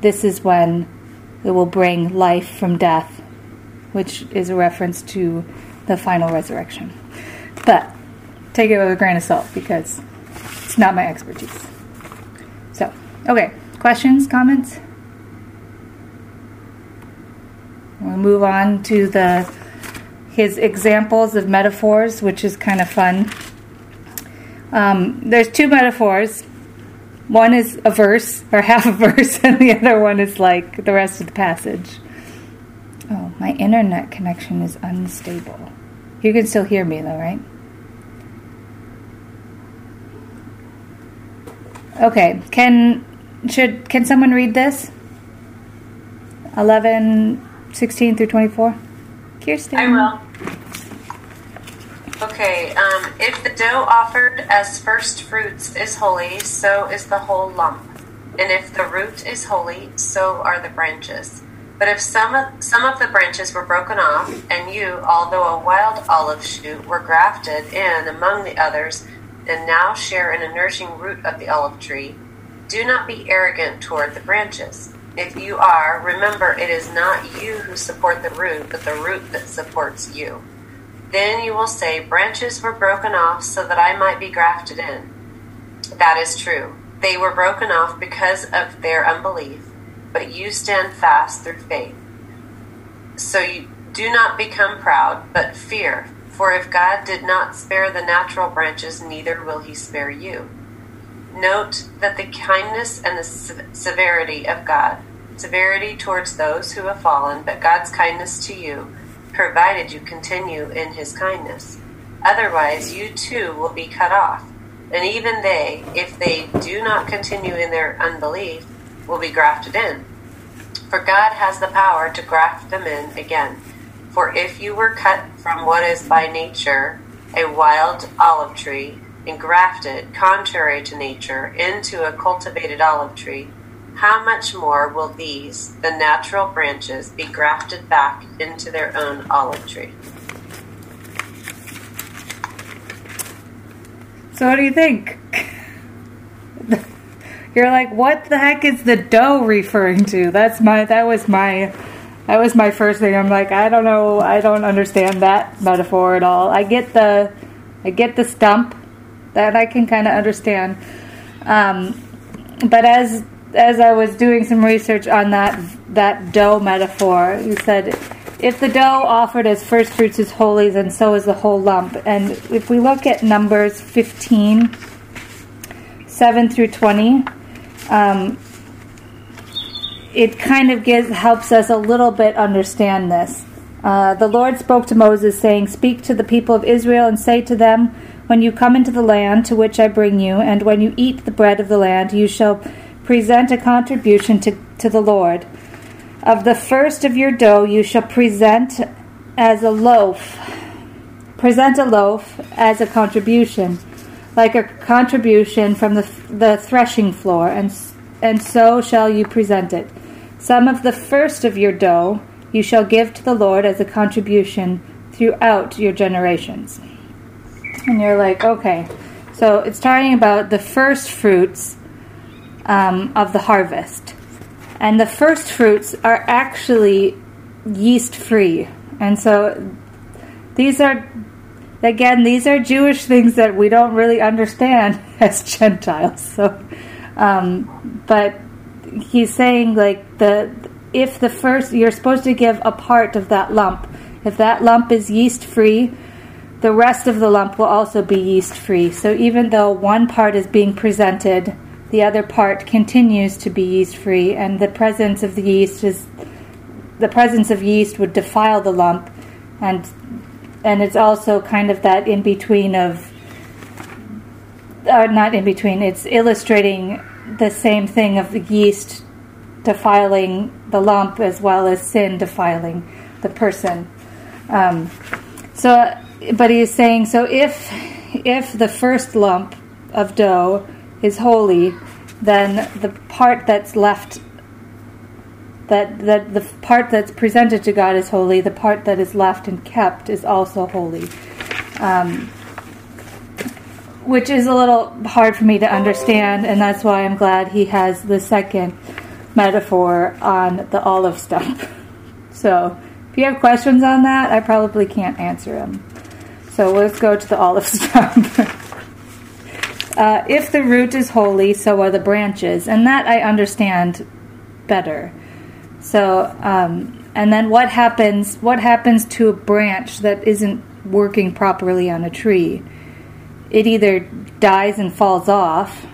this is when it will bring life from death, which is a reference to the final resurrection. But take it with a grain of salt because it's not my expertise. So, okay, questions, comments? We'll move on to the his examples of metaphors, which is kind of fun. Um, there's two metaphors. One is a verse or half a verse, and the other one is like the rest of the passage. Oh, my internet connection is unstable. You can still hear me though, right? Okay, can should can someone read this? 11 16 through 24. Kirsten. I will. Okay, um, if the dough offered as first fruits is holy, so is the whole lump. And if the root is holy, so are the branches. But if some of, some of the branches were broken off, and you, although a wild olive shoot, were grafted in among the others, and now share in a nourishing root of the olive tree, do not be arrogant toward the branches. If you are, remember it is not you who support the root, but the root that supports you. Then you will say, Branches were broken off so that I might be grafted in. That is true. They were broken off because of their unbelief, but you stand fast through faith. So you do not become proud, but fear. For if God did not spare the natural branches, neither will he spare you. Note that the kindness and the severity of God, severity towards those who have fallen, but God's kindness to you, provided you continue in his kindness. Otherwise, you too will be cut off. And even they, if they do not continue in their unbelief, will be grafted in. For God has the power to graft them in again. For if you were cut from what is by nature a wild olive tree, and grafted, contrary to nature, into a cultivated olive tree, how much more will these, the natural branches, be grafted back into their own olive tree? So, what do you think? You're like, what the heck is the dough referring to? That's my. That was my. That was my first thing. I'm like, I don't know. I don't understand that metaphor at all. I get the. I get the stump that I can kind of understand. Um, but as as I was doing some research on that that dough metaphor, he said, if the dough offered as first fruits is holy, then so is the whole lump. And if we look at Numbers 15, 7 through 20, um, it kind of gives helps us a little bit understand this. Uh, the Lord spoke to Moses, saying, Speak to the people of Israel and say to them, when you come into the land to which I bring you, and when you eat the bread of the land, you shall present a contribution to, to the Lord. Of the first of your dough you shall present as a loaf. Present a loaf as a contribution, like a contribution from the, the threshing floor, and, and so shall you present it. Some of the first of your dough you shall give to the Lord as a contribution throughout your generations. And you're like, okay. So it's talking about the first fruits um, of the harvest. And the first fruits are actually yeast free. And so these are, again, these are Jewish things that we don't really understand as Gentiles. So, um, but he's saying, like, the if the first, you're supposed to give a part of that lump. If that lump is yeast free, the rest of the lump will also be yeast free. So even though one part is being presented, the other part continues to be yeast free, and the presence of the yeast is the presence of yeast would defile the lump, and and it's also kind of that in between of, or not in between. It's illustrating the same thing of the yeast defiling the lump as well as sin defiling the person. Um, so but he is saying so if if the first lump of dough is holy, then the part that's left that, that the part that's presented to God is holy, the part that is left and kept is also holy. Um, which is a little hard for me to understand, and that's why I'm glad he has the second metaphor on the olive stump. So, if you have questions on that, I probably can't answer them. So, let's go to the olive stump. Uh, if the root is holy, so are the branches, and that I understand better. So, um, and then what happens? What happens to a branch that isn't working properly on a tree? It either dies and falls off,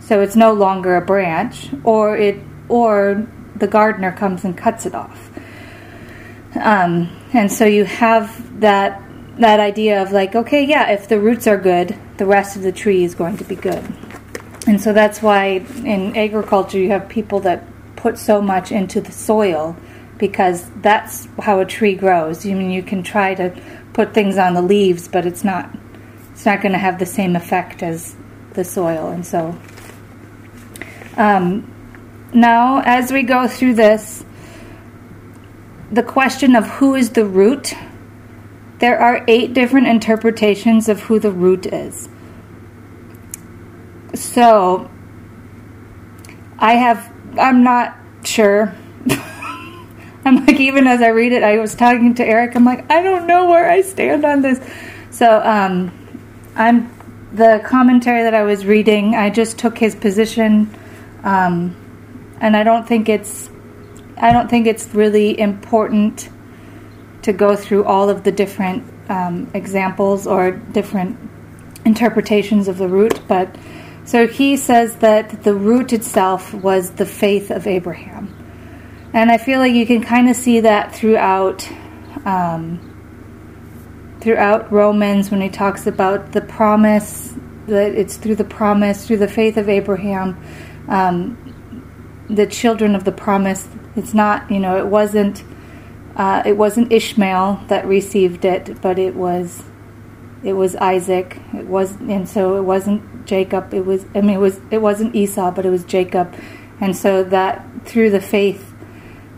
so it's no longer a branch, or it or the gardener comes and cuts it off. Um, and so you have that that idea of like, okay, yeah, if the roots are good, the rest of the tree is going to be good. And so that's why in agriculture you have people that put so much into the soil because that's how a tree grows. I mean, you can try to put things on the leaves, but it's not it's not going to have the same effect as the soil. And so um, now, as we go through this, the question of who is the root, there are eight different interpretations of who the root is. So, I have, I'm not sure. I'm like, even as I read it, I was talking to Eric, I'm like, I don't know where I stand on this. So, um, I'm, the commentary that I was reading, I just took his position. Um, and I don't think it's I don't think it's really important to go through all of the different um, examples or different interpretations of the root, but so he says that the root itself was the faith of Abraham, and I feel like you can kind of see that throughout. Um, throughout Romans, when he talks about the promise, that it's through the promise, through the faith of Abraham, um, the children of the promise. It's not, you know, it wasn't, uh, it wasn't Ishmael that received it, but it was, it was Isaac. It was, and so it wasn't Jacob. It was, I mean, it was, it wasn't Esau, but it was Jacob, and so that through the faith,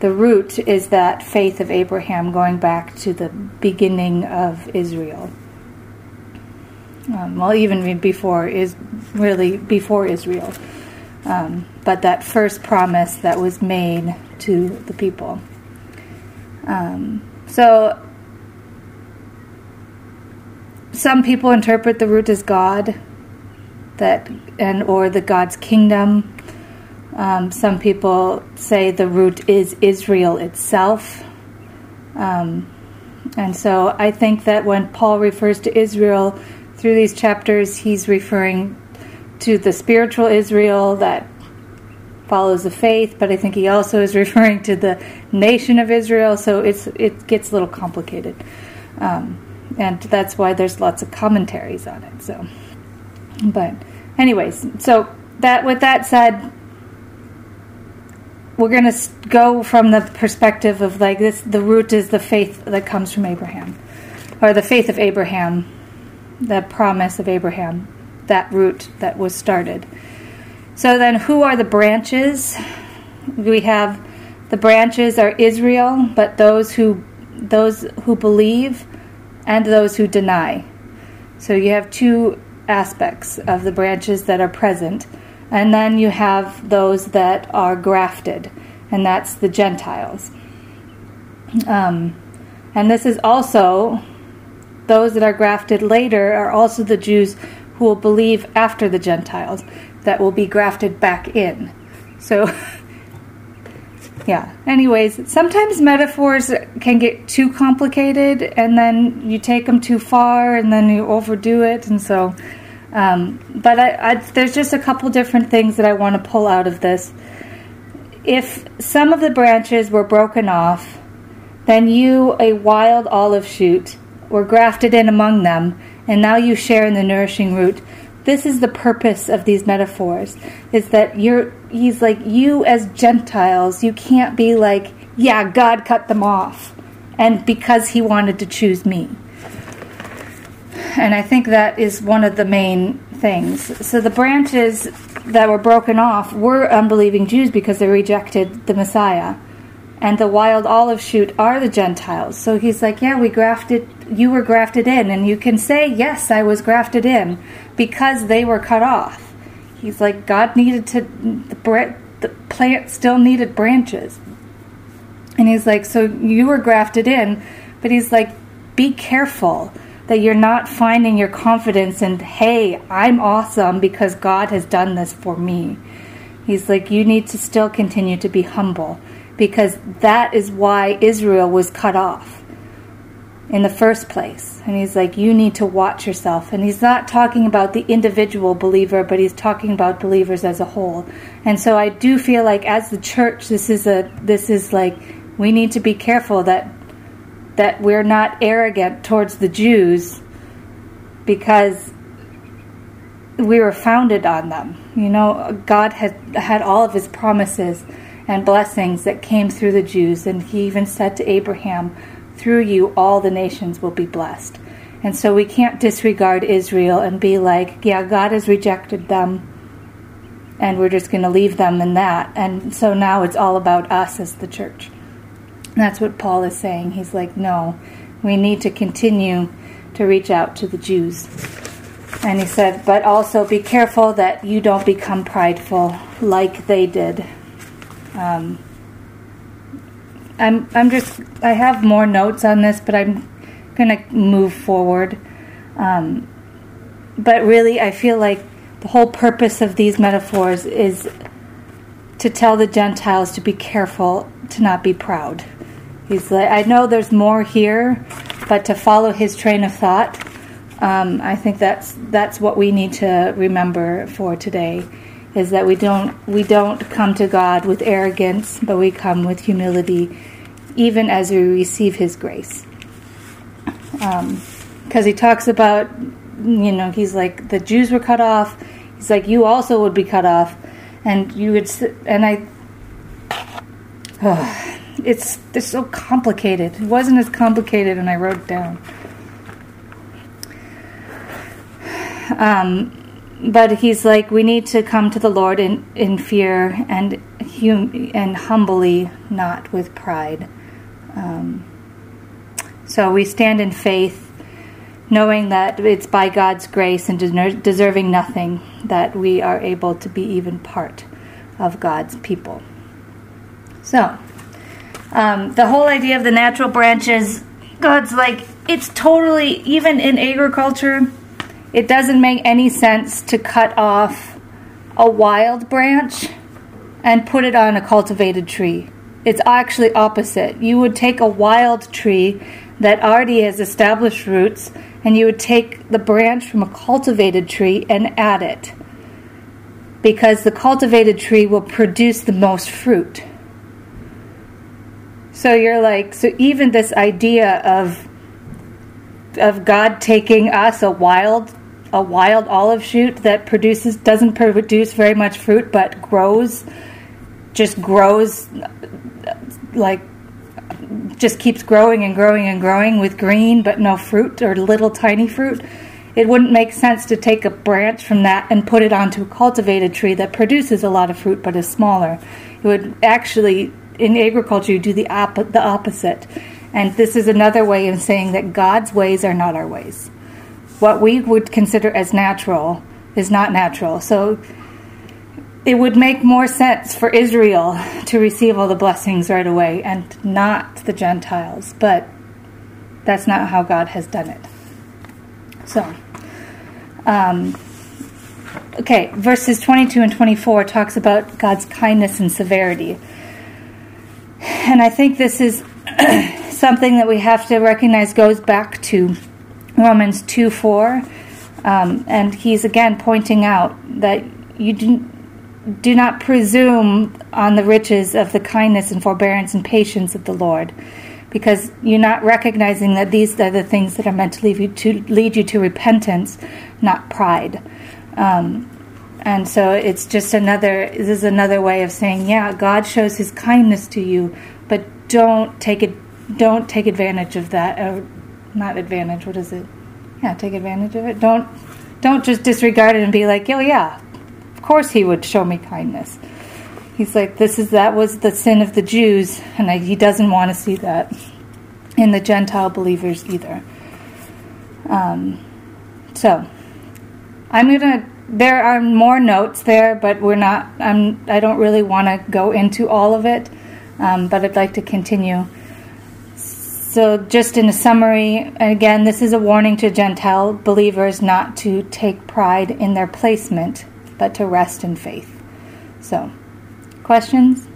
the root is that faith of Abraham going back to the beginning of Israel. Um, well, even before is really before Israel. Um, but that first promise that was made to the people. Um, so some people interpret the root as God, that and or the God's kingdom. Um, some people say the root is Israel itself. Um, and so I think that when Paul refers to Israel through these chapters, he's referring to the spiritual Israel that follows the faith, but I think he also is referring to the nation of Israel. So it's it gets a little complicated, um, and that's why there's lots of commentaries on it. So, but anyways, so that with that said, we're going to go from the perspective of like this: the root is the faith that comes from Abraham, or the faith of Abraham, the promise of Abraham that root that was started. So then, who are the branches? We have the branches are Israel, but those who those who believe and those who deny. So you have two aspects of the branches that are present, and then you have those that are grafted, and that's the Gentiles. Um, and this is also those that are grafted later are also the Jews who will believe after the Gentiles that will be grafted back in. So, yeah. Anyways, sometimes metaphors can get too complicated and then you take them too far and then you overdo it. And so, um, but I, I, there's just a couple different things that I want to pull out of this. If some of the branches were broken off, then you, a wild olive shoot, were grafted in among them and now you share in the nourishing root. This is the purpose of these metaphors is that you're he's like you as Gentiles, you can't be like, yeah, God cut them off and because he wanted to choose me. And I think that is one of the main things. So the branches that were broken off were unbelieving Jews because they rejected the Messiah. And the wild olive shoot are the Gentiles. So he's like, Yeah, we grafted, you were grafted in. And you can say, Yes, I was grafted in because they were cut off. He's like, God needed to, the, the plant still needed branches. And he's like, So you were grafted in. But he's like, Be careful that you're not finding your confidence in, hey, I'm awesome because God has done this for me. He's like, you need to still continue to be humble because that is why Israel was cut off in the first place. And he's like, you need to watch yourself. And he's not talking about the individual believer, but he's talking about believers as a whole. And so I do feel like as the church, this is a, this is like, we need to be careful that that we're not arrogant towards the Jews because we were founded on them. You know, God had had all of his promises and blessings that came through the Jews, and he even said to Abraham, Through you all the nations will be blessed. And so we can't disregard Israel and be like, yeah, God has rejected them, and we're just going to leave them in that. And so now it's all about us as the church. That's what Paul is saying. He's like, no, we need to continue to reach out to the Jews. And he said, but also be careful that you don't become prideful like they did. Um, I'm, I'm just, I have more notes on this, but I'm to move forward. Um, but really, I feel like the whole purpose of these metaphors is to tell the Gentiles to be careful to not be proud. He's like, I know there's more here, but to follow his train of thought, um, I think that's that's what we need to remember for today, is that we don't we don't come to God with arrogance, but we come with humility, even as we receive His grace. Because um, he talks about, you know, he's like the Jews were cut off. He's like you also would be cut off, and you would, and I. Oh, it's it's so complicated. It wasn't as complicated, and I wrote down. Um, but he's like, we need to come to the Lord in, in fear and hum- and humbly, not with pride. Um, so we stand in faith, knowing that it's by God's grace and deserving nothing that we are able to be even part of God's people. So, um, the whole idea of the natural branches, God's like, it's totally, even in agriculture, it doesn't make any sense to cut off a wild branch and put it on a cultivated tree. It's actually opposite. You would take a wild tree that already has established roots and you would take the branch from a cultivated tree and add it. Because the cultivated tree will produce the most fruit. So you're like, so even this idea of of God taking us a wild a wild olive shoot that produces doesn't produce very much fruit but grows just grows like just keeps growing and growing and growing with green but no fruit or little tiny fruit it wouldn't make sense to take a branch from that and put it onto a cultivated tree that produces a lot of fruit but is smaller it would actually in agriculture, you do the, op- the opposite. And this is another way of saying that God's ways are not our ways. What we would consider as natural is not natural. So it would make more sense for Israel to receive all the blessings right away and not the Gentiles. But that's not how God has done it. So, um, okay, verses 22 and 24 talks about God's kindness and severity. And I think this is something that we have to recognize goes back to Romans 2 4. Um, and he's again pointing out that you do, do not presume on the riches of the kindness and forbearance and patience of the Lord, because you're not recognizing that these are the things that are meant to lead you to, lead you to repentance, not pride. Um, and so it's just another this is another way of saying yeah god shows his kindness to you but don't take it don't take advantage of that or not advantage what is it yeah take advantage of it don't don't just disregard it and be like, oh yeah, of course he would show me kindness. He's like, this is that was the sin of the Jews, and I, he doesn't want to see that in the Gentile believers either. Um, so, I'm gonna. There are more notes there, but we're not. I'm. I don't really want to go into all of it, um, but I'd like to continue. So, just in a summary, again, this is a warning to Gentile believers not to take pride in their placement, but to rest in faith. So, questions?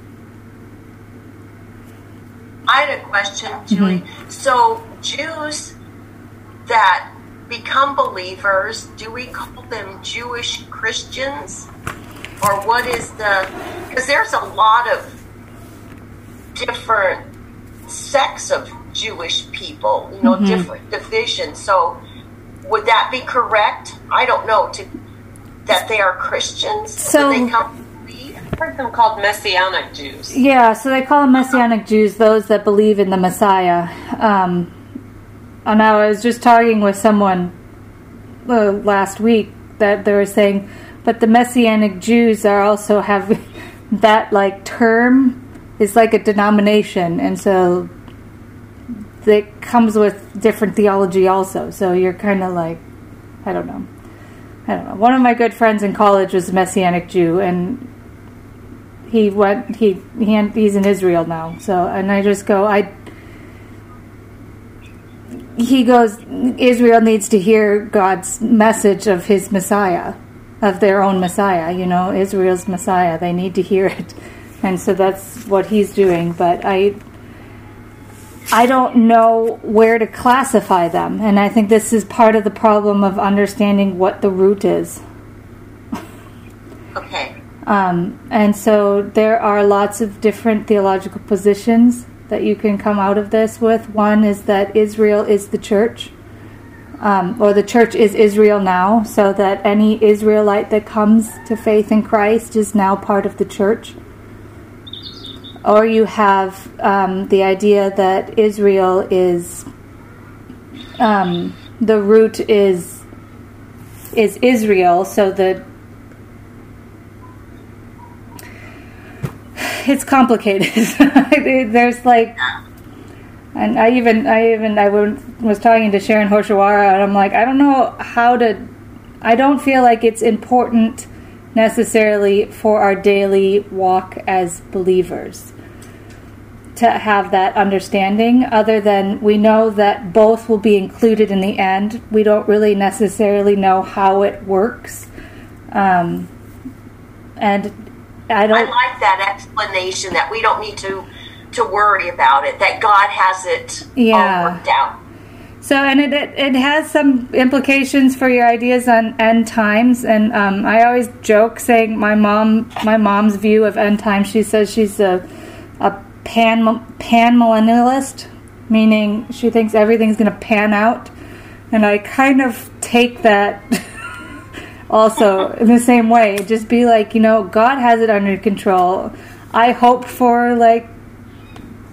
I had a question, Julie. Mm-hmm. So, Jews that become believers, do we call them Jewish Christians? Or what is the. Because there's a lot of different sects of Jewish people, you know, mm-hmm. different divisions. So, would that be correct? I don't know. To that they are Christians. So they come. I've heard them called Messianic Jews. Yeah, so they call them Messianic Jews, those that believe in the Messiah. Um, and I was just talking with someone uh, last week that they were saying, but the Messianic Jews are also have that like term is like a denomination, and so it comes with different theology also. So you're kind of like, I don't know. I don't know. One of my good friends in college was a Messianic Jew, and he went. He he he's in Israel now. So, and I just go. I. He goes. Israel needs to hear God's message of His Messiah, of their own Messiah. You know, Israel's Messiah. They need to hear it, and so that's what he's doing. But I. I don't know where to classify them. And I think this is part of the problem of understanding what the root is. Okay. Um, and so there are lots of different theological positions that you can come out of this with. One is that Israel is the church, um, or the church is Israel now, so that any Israelite that comes to faith in Christ is now part of the church or you have um, the idea that Israel is um, the root is is Israel, so the it's complicated. There's like, and I even I even I was talking to Sharon Hoshawara, and I'm like, I don't know how to. I don't feel like it's important necessarily for our daily walk as believers to have that understanding other than we know that both will be included in the end. We don't really necessarily know how it works. Um, and I don't I like that explanation that we don't need to to worry about it that God has it yeah. all worked out. So, and it, it, it, has some implications for your ideas on end times. And um, I always joke saying my mom, my mom's view of end times. She says she's a a pan pan millennialist, meaning she thinks everything's going to pan out, and I kind of take that also in the same way. Just be like, you know, God has it under control. I hope for like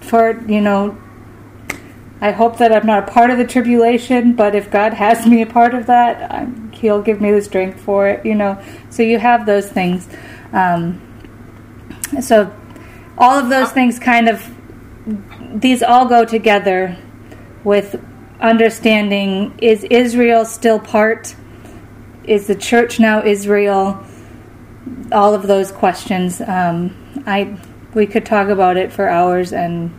for you know. I hope that I'm not a part of the tribulation, but if God has me a part of that, I'm, He'll give me the strength for it, you know. So you have those things. Um, so all of those things kind of these all go together with understanding is Israel still part? Is the church now Israel? All of those questions. Um, I we could talk about it for hours and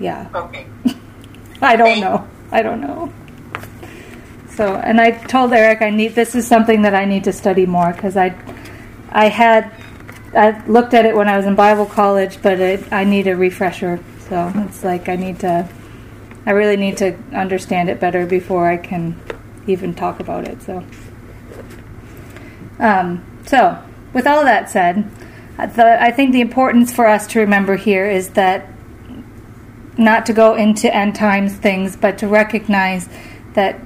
yeah. Okay I don't know I don't know so and I told Eric I need this is something that I need to study more because I I had I looked at it when I was in Bible college, but it, I need a refresher. So it's like I need to, I really need to understand it better before I can even talk about it. So, um, so with all that said, the, I think the importance for us to remember here is that not to go into end times things, but to recognize that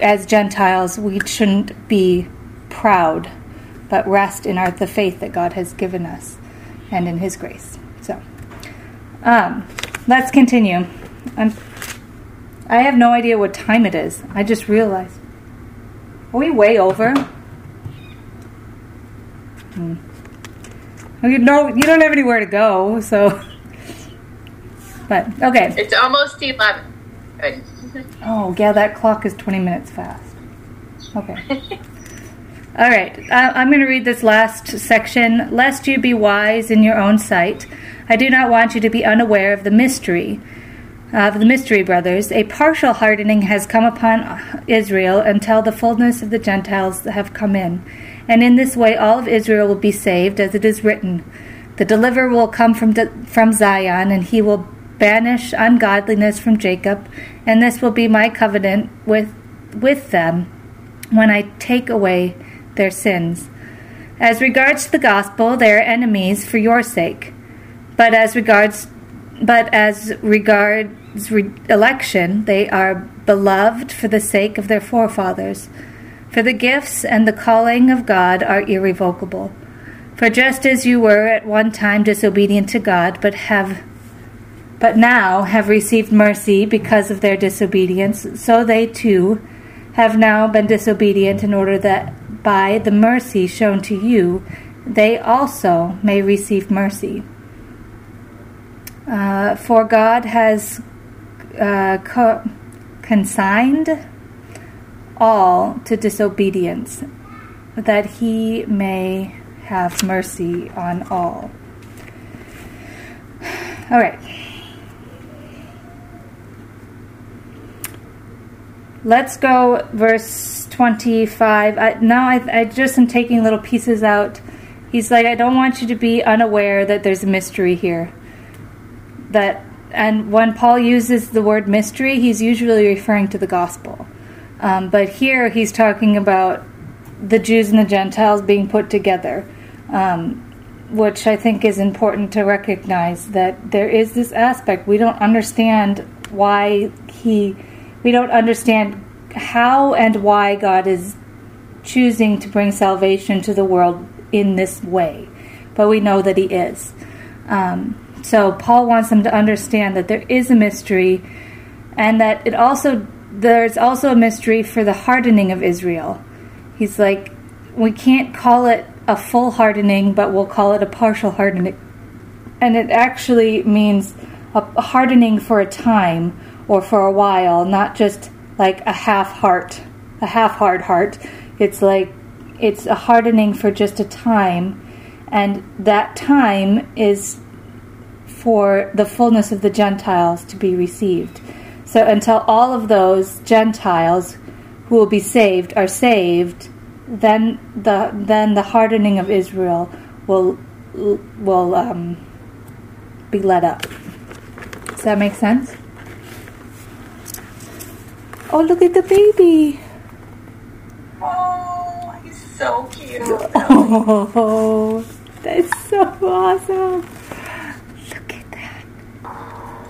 as Gentiles we shouldn't be proud but rest in our, the faith that God has given us and in His grace. So, um, let's continue. I'm, I have no idea what time it is. I just realized. Are we way over? Hmm. Okay, no, you don't have anywhere to go, so. But okay. It's almost eleven. Good. Oh, yeah, that clock is 20 minutes fast. Okay. All right, uh, I'm going to read this last section. Lest you be wise in your own sight, I do not want you to be unaware of the mystery. Of the mystery, brothers, a partial hardening has come upon Israel until the fullness of the Gentiles have come in. And in this way, all of Israel will be saved, as it is written The deliverer will come from, from Zion, and he will banish ungodliness from Jacob, and this will be my covenant with, with them when I take away their sins. As regards the gospel, they are enemies for your sake. But as regards but as regards re- election, they are beloved for the sake of their forefathers. For the gifts and the calling of God are irrevocable. For just as you were at one time disobedient to God, but have but now have received mercy because of their disobedience, so they too have now been disobedient in order that by the mercy shown to you, they also may receive mercy. Uh, for God has uh, co- consigned all to disobedience, that he may have mercy on all. All right. Let's go verse 25. I, now I, I just am taking little pieces out. He's like, I don't want you to be unaware that there's a mystery here. That and when Paul uses the word mystery, he's usually referring to the gospel. Um, but here he's talking about the Jews and the Gentiles being put together, um, which I think is important to recognize that there is this aspect. We don't understand why he we don't understand how and why God is choosing to bring salvation to the world in this way, but we know that He is. Um, so Paul wants them to understand that there is a mystery, and that it also there's also a mystery for the hardening of Israel. He's like, we can't call it a full hardening, but we'll call it a partial hardening, and it actually means a hardening for a time or for a while, not just like a half heart, a half hard heart. It's like it's a hardening for just a time, and that time is for the fullness of the Gentiles to be received. So until all of those Gentiles who will be saved are saved, then the then the hardening of Israel will will um, be let up. Does that make sense? Oh, look at the baby. Oh, he's so cute. Oh, that's so awesome. Look at that.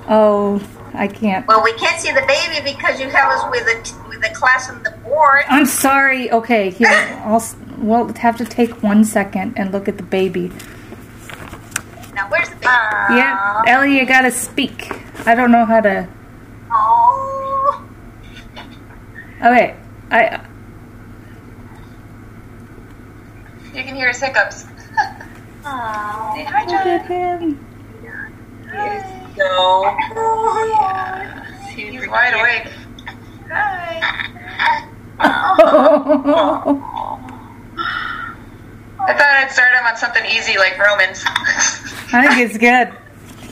Oh, I can't. Well, we can't see the baby because you have us with the with the class on the board. I'm sorry. Okay, here. I'll, we'll have to take one second and look at the baby. Now, where's the baby? Yeah, Ellie, you gotta speak. I don't know how to. Oh, Okay, I. You can hear his hiccups. Say hi, Look John. at him. So He's wide awake. Hi. I thought I'd start him on something easy like Romans. I think it's good.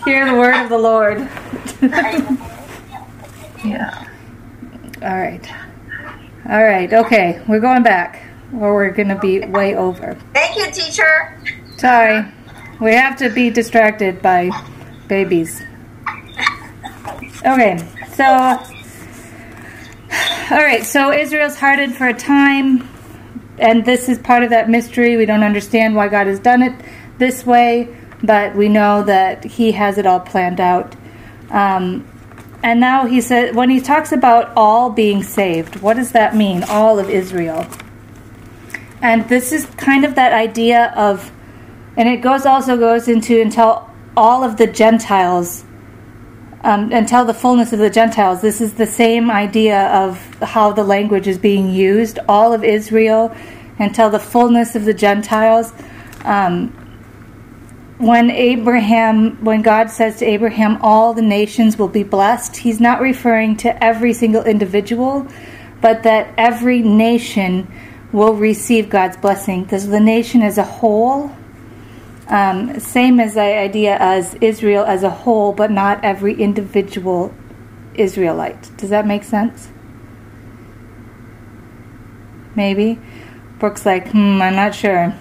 Hear the word of the Lord. yeah. All right. All right. Okay, we're going back, or we're going to be way over. thank you, teacher. Sorry. We have to be distracted by babies. Okay, so. All right, so Israel's hardened for a time, and this is part of that mystery. We don't understand why God has done it this way, but we know that He has it all planned out. Um, and now he said, when he talks about all being saved, what does that mean? All of Israel. And this is kind of that idea of, and it goes also goes into until all of the Gentiles um, until the fullness of the Gentiles. This is the same idea of how the language is being used. All of Israel until the fullness of the Gentiles. Um, when Abraham, when God says to Abraham, all the nations will be blessed, he's not referring to every single individual, but that every nation will receive God's blessing. This the nation as a whole. Um, same as the idea as Israel as a whole, but not every individual Israelite. Does that make sense? Maybe. Brooke's like, hmm, I'm not sure.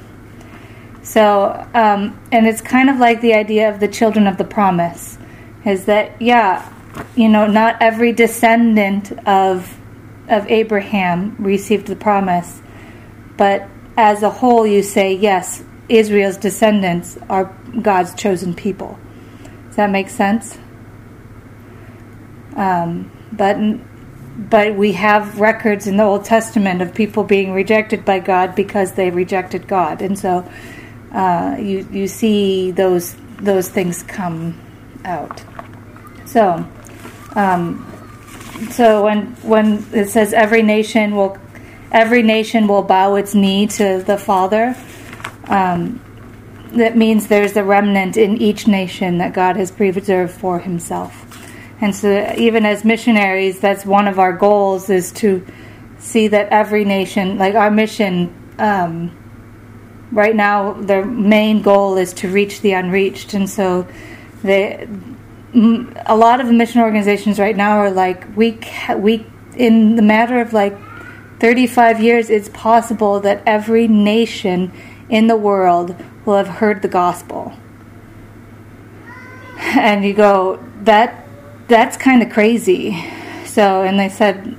So, um, and it's kind of like the idea of the children of the promise is that, yeah, you know, not every descendant of, of Abraham received the promise, but as a whole, you say, yes, Israel's descendants are God's chosen people. Does that make sense? Um, but but we have records in the Old Testament of people being rejected by God because they rejected God, and so uh, you you see those those things come out. So, um, so when when it says every nation will every nation will bow its knee to the Father, um, that means there's a remnant in each nation that God has preserved for Himself. And so, even as missionaries, that's one of our goals is to see that every nation, like our mission. Um, right now their main goal is to reach the unreached and so they a lot of the mission organizations right now are like we we in the matter of like 35 years it's possible that every nation in the world will have heard the gospel. And you go that that's kind of crazy. So and they said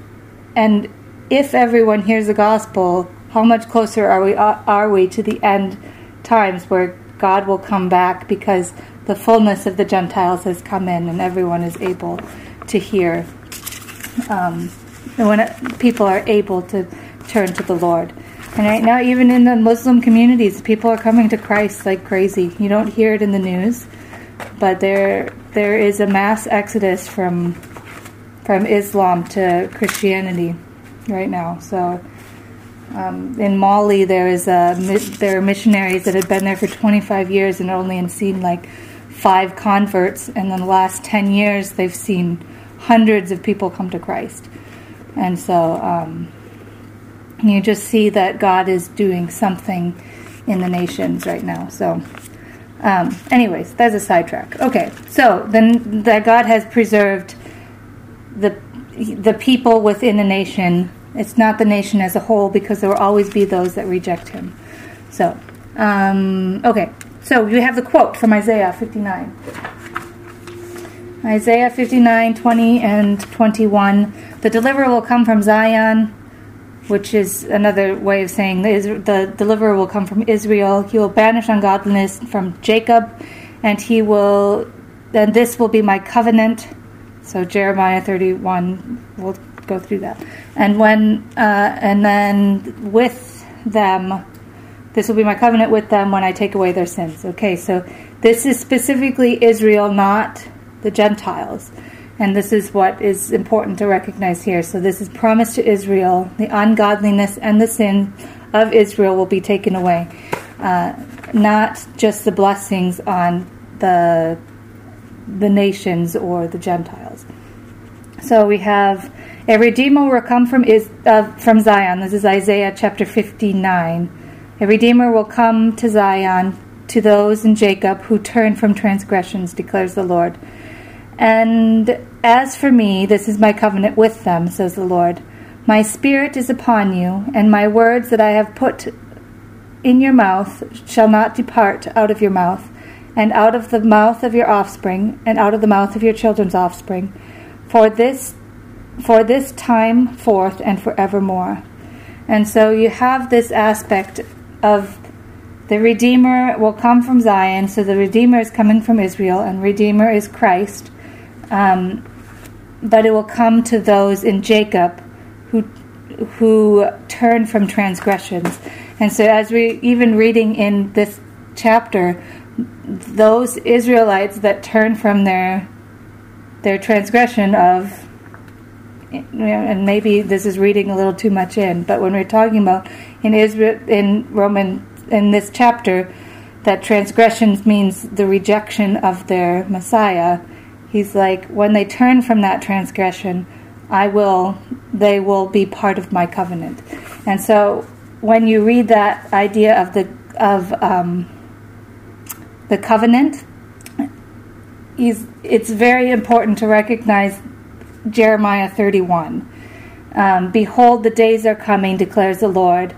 and if everyone hears the gospel how much closer are we are we to the end times where God will come back because the fullness of the Gentiles has come in and everyone is able to hear. Um, when it, people are able to turn to the Lord. And right now, even in the Muslim communities, people are coming to Christ like crazy. You don't hear it in the news, but there there is a mass exodus from from Islam to Christianity right now. So um, in Mali, there is a there are missionaries that had been there for 25 years and only seen like five converts, and in the last 10 years, they've seen hundreds of people come to Christ, and so um, you just see that God is doing something in the nations right now. So. Um, anyways, that's a sidetrack. Okay, so then that God has preserved the the people within the nation it's not the nation as a whole because there will always be those that reject him. So, um, okay. So you have the quote from Isaiah 59. Isaiah 59, 20 and 21. The deliverer will come from Zion, which is another way of saying the, the deliverer will come from Israel. He will banish ungodliness from Jacob, and he will, and this will be my covenant. So Jeremiah 31 will go through that. And when uh, and then with them, this will be my covenant with them when I take away their sins. Okay, so this is specifically Israel, not the Gentiles. And this is what is important to recognize here. So this is promised to Israel. The ungodliness and the sin of Israel will be taken away. Uh, not just the blessings on the the nations or the Gentiles. So we have a redeemer will come from is uh, from Zion. This is Isaiah chapter 59. A redeemer will come to Zion to those in Jacob who turn from transgressions, declares the Lord. And as for me, this is my covenant with them, says the Lord. My spirit is upon you, and my words that I have put in your mouth shall not depart out of your mouth, and out of the mouth of your offspring, and out of the mouth of your children's offspring. For this for this time forth and forevermore. And so you have this aspect of the Redeemer will come from Zion, so the Redeemer is coming from Israel, and Redeemer is Christ. Um, but it will come to those in Jacob who who turn from transgressions. And so, as we even reading in this chapter, those Israelites that turn from their their transgression of and maybe this is reading a little too much in, but when we're talking about in Israel in Roman in this chapter that transgressions means the rejection of their Messiah, he's like when they turn from that transgression, I will they will be part of my covenant. And so when you read that idea of the of um, the covenant, it's very important to recognize Jeremiah 31. Um, Behold, the days are coming, declares the Lord,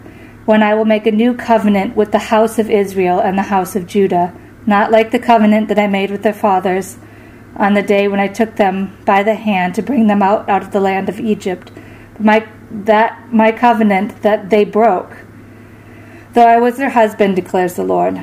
when I will make a new covenant with the house of Israel and the house of Judah, not like the covenant that I made with their fathers on the day when I took them by the hand to bring them out, out of the land of Egypt, my, that my covenant that they broke, though I was their husband, declares the Lord.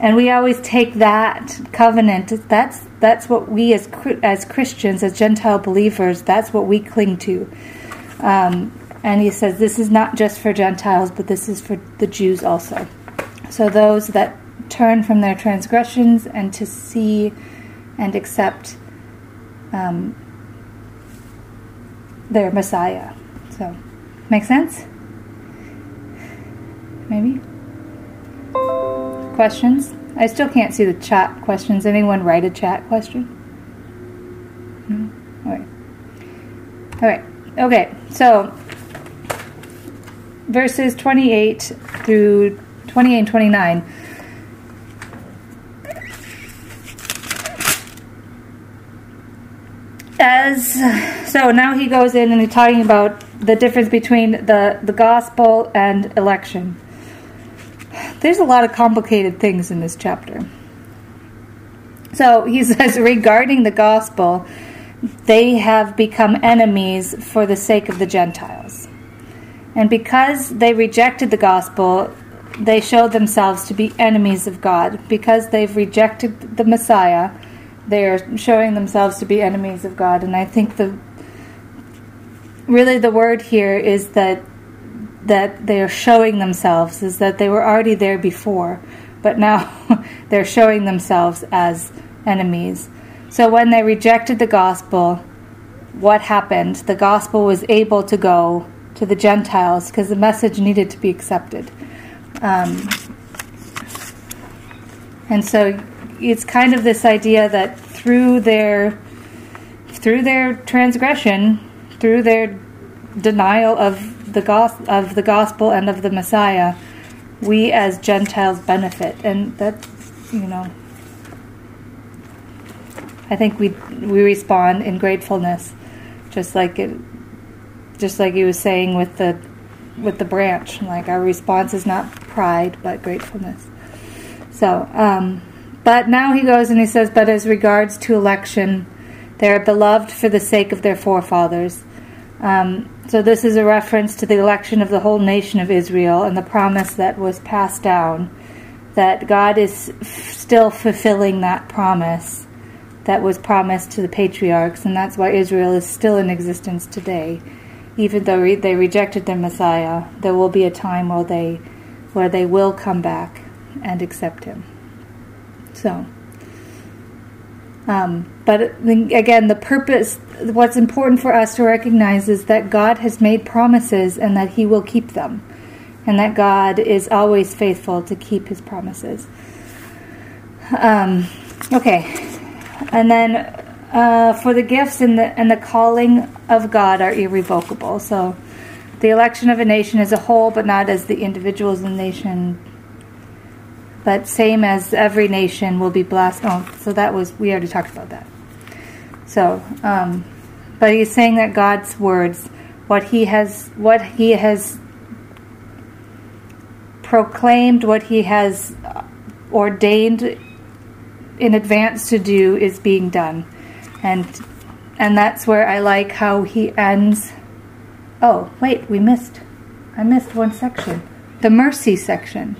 and we always take that covenant. That's that's what we as as Christians as gentile believers that's what we cling to. Um, and he says this is not just for gentiles but this is for the Jews also. So those that turn from their transgressions and to see and accept um, their Messiah. So make sense? Maybe questions? I still can't see the chat questions. Anyone write a chat question? No? All right. All right. Okay. So verses 28 through 28 and 29. As so now he goes in and he's talking about the difference between the, the gospel and election. There's a lot of complicated things in this chapter. So he says, regarding the gospel, they have become enemies for the sake of the Gentiles. And because they rejected the gospel, they showed themselves to be enemies of God. Because they've rejected the Messiah, they are showing themselves to be enemies of God. And I think the really the word here is that that they are showing themselves is that they were already there before, but now they're showing themselves as enemies. So when they rejected the gospel, what happened? The gospel was able to go to the Gentiles because the message needed to be accepted. Um, and so it's kind of this idea that through their through their transgression, through their denial of the gos- of the gospel and of the Messiah, we as Gentiles benefit, and that you know, I think we we respond in gratefulness, just like it, just like he was saying with the with the branch. Like our response is not pride, but gratefulness. So, um, but now he goes and he says, but as regards to election, they are beloved for the sake of their forefathers. Um, so, this is a reference to the election of the whole nation of Israel and the promise that was passed down that God is f- still fulfilling that promise that was promised to the patriarchs, and that's why Israel is still in existence today. Even though re- they rejected their Messiah, there will be a time where they, where they will come back and accept Him. So. Um, but again, the purpose, what's important for us to recognize is that God has made promises and that He will keep them, and that God is always faithful to keep His promises. Um, okay, and then uh, for the gifts and the and the calling of God are irrevocable. So, the election of a nation as a whole, but not as the individuals in the nation but same as every nation will be blessed. Oh, so that was we already talked about that. So, um, but he's saying that God's words, what he has, what he has proclaimed, what he has ordained in advance to do, is being done, and and that's where I like how he ends. Oh, wait, we missed. I missed one section. The mercy section.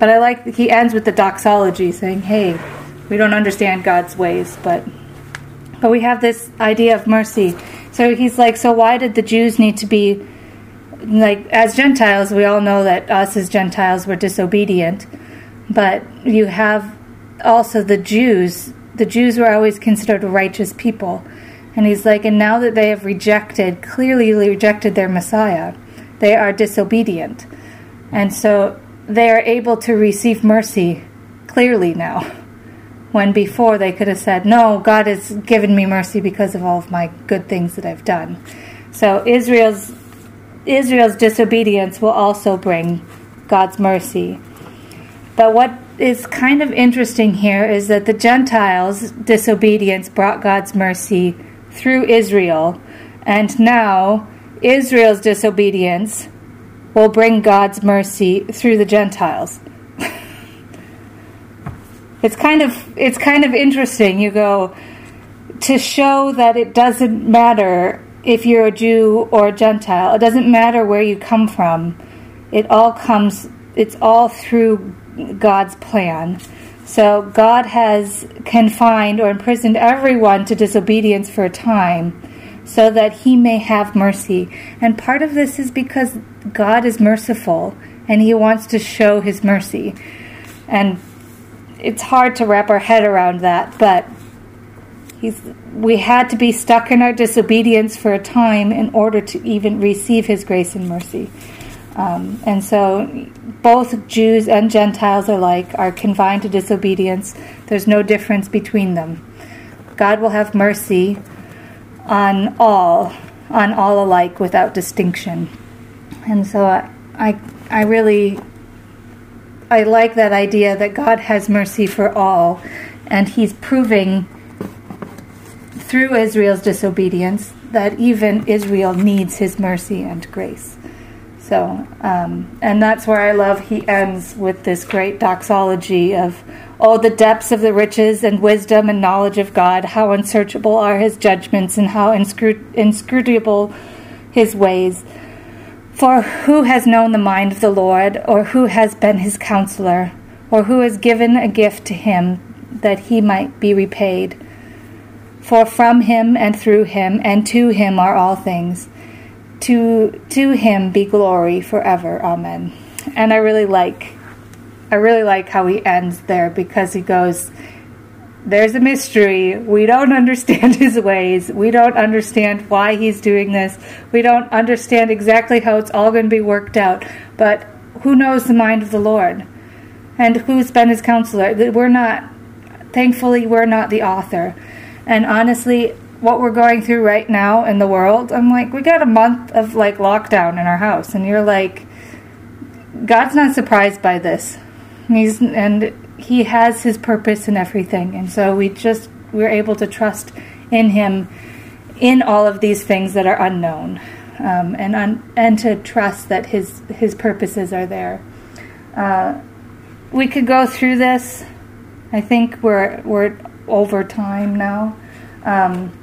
But I like he ends with the doxology saying, "Hey, we don't understand God's ways, but but we have this idea of mercy." So he's like, "So why did the Jews need to be like as Gentiles, we all know that us as Gentiles were disobedient, but you have also the Jews. The Jews were always considered righteous people. And he's like, and now that they have rejected, clearly rejected their Messiah, they are disobedient. And so they are able to receive mercy clearly now. When before they could have said, No, God has given me mercy because of all of my good things that I've done. So Israel's Israel's disobedience will also bring God's mercy. But what is kind of interesting here is that the Gentiles' disobedience brought God's mercy through Israel, and now Israel's disobedience will bring God's mercy through the Gentiles. it's kind of it's kind of interesting. You go to show that it doesn't matter if you're a Jew or a Gentile. It doesn't matter where you come from. It all comes, it's all through God's plan. So God has confined or imprisoned everyone to disobedience for a time so that he may have mercy. And part of this is because God is merciful and he wants to show his mercy. And it's hard to wrap our head around that, but He's, we had to be stuck in our disobedience for a time in order to even receive His grace and mercy. Um, and so both Jews and Gentiles alike are confined to disobedience. There's no difference between them. God will have mercy on all, on all alike without distinction. And so I, I, I really, I like that idea that God has mercy for all, and He's proving through Israel's disobedience that even Israel needs his mercy and grace. So, um, and that's where I love he ends with this great doxology of, Oh, the depths of the riches and wisdom and knowledge of God, how unsearchable are his judgments and how inscrutable his ways. For who has known the mind of the Lord, or who has been his counselor, or who has given a gift to him that he might be repaid? For from him and through him and to him are all things. To to him be glory forever. Amen. And I really like I really like how he ends there because he goes there's a mystery. We don't understand his ways. We don't understand why he's doing this. We don't understand exactly how it's all going to be worked out. But who knows the mind of the Lord? And who's been his counselor? We're not, thankfully, we're not the author. And honestly, what we're going through right now in the world, I'm like, we got a month of like lockdown in our house, and you're like, God's not surprised by this. He's and He has His purpose in everything, and so we just we're able to trust in Him in all of these things that are unknown, um, and un, and to trust that His His purposes are there. Uh, we could go through this. I think we're we're over time now. Um,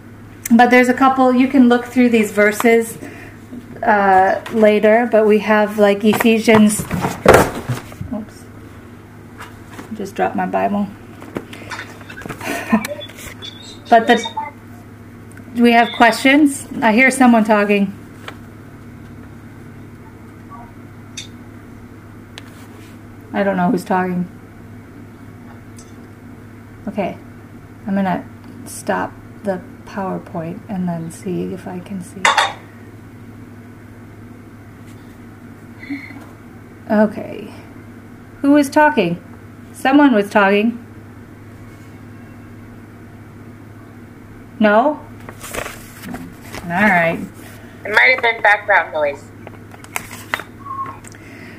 but there's a couple, you can look through these verses uh, later, but we have like Ephesians. Just dropped my Bible. but the. Do we have questions? I hear someone talking. I don't know who's talking. Okay. I'm to stop the PowerPoint and then see if I can see. Okay. Who is talking? Someone was talking. No? All right. It might have been background noise.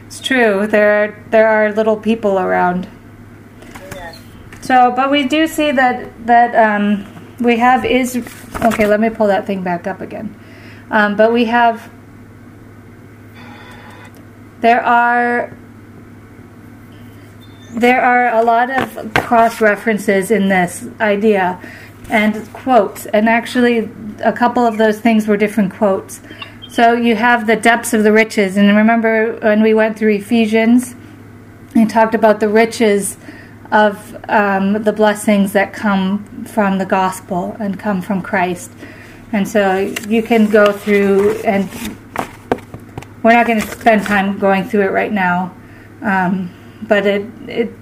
It's true. There are, there are little people around. So, but we do see that that um, we have is okay. Let me pull that thing back up again. Um, but we have there are there are a lot of cross references in this idea and quotes. And actually, a couple of those things were different quotes. So you have the depths of the riches. And remember when we went through Ephesians, he talked about the riches of um, the blessings that come from the gospel and come from Christ. And so you can go through, and we're not going to spend time going through it right now. Um, but it, it,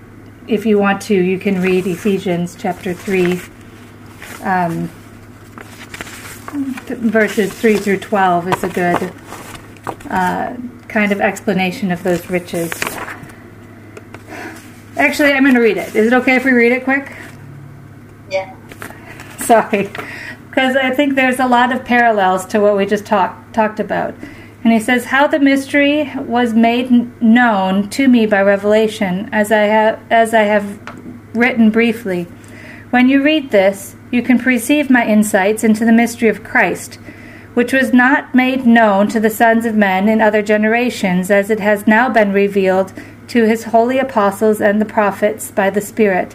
if you want to, you can read Ephesians chapter 3, um, verses 3 through 12 is a good uh, kind of explanation of those riches. Actually, I'm going to read it. Is it okay if we read it quick? Yeah. Sorry. Because I think there's a lot of parallels to what we just talked talked about. And he says, How the mystery was made known to me by revelation, as I have as I have written briefly. When you read this, you can perceive my insights into the mystery of Christ, which was not made known to the sons of men in other generations, as it has now been revealed to his holy apostles and the prophets by the Spirit.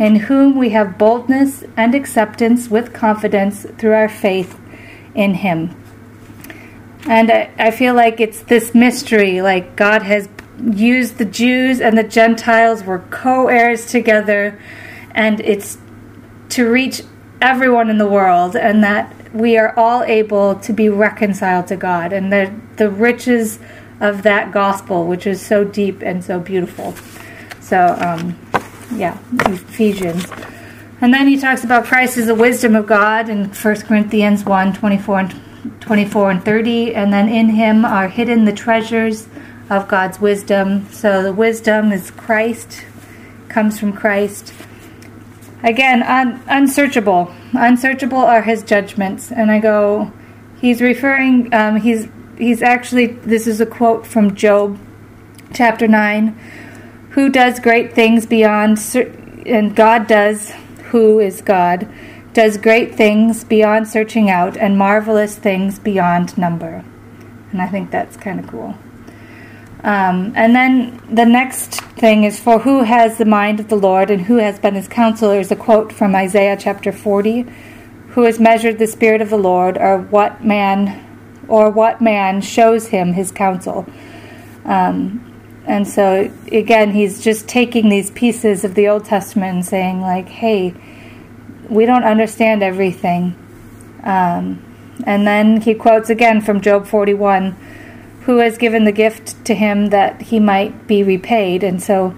in whom we have boldness and acceptance with confidence through our faith in Him. And I, I, feel like it's this mystery, like God has used the Jews and the Gentiles, were co heirs together, and it's to reach everyone in the world, and that we are all able to be reconciled to God, and the, the riches of that gospel, which is so deep and so beautiful. So, um, yeah, Ephesians. And then he talks about Christ as the wisdom of God in 1 Corinthians 1 24 and, 24 and 30. And then in him are hidden the treasures of God's wisdom. So the wisdom is Christ, comes from Christ. Again, un- unsearchable. Unsearchable are his judgments. And I go, he's referring, um, he's, he's actually, this is a quote from Job chapter 9 who does great things beyond, and God does, who is God, does great things beyond searching out and marvelous things beyond number. And I think that's kind of cool. Um, and then the next thing is for who has the mind of the Lord and who has been his counselor is a quote from Isaiah chapter 40. Who has measured the spirit of the Lord, or what man, or what man shows him his counsel? Um, and so again, he's just taking these pieces of the Old Testament and saying, like, hey, we don't understand everything. Um, and then he quotes again from Job 41 who has given the gift to him that he might be repaid. And so,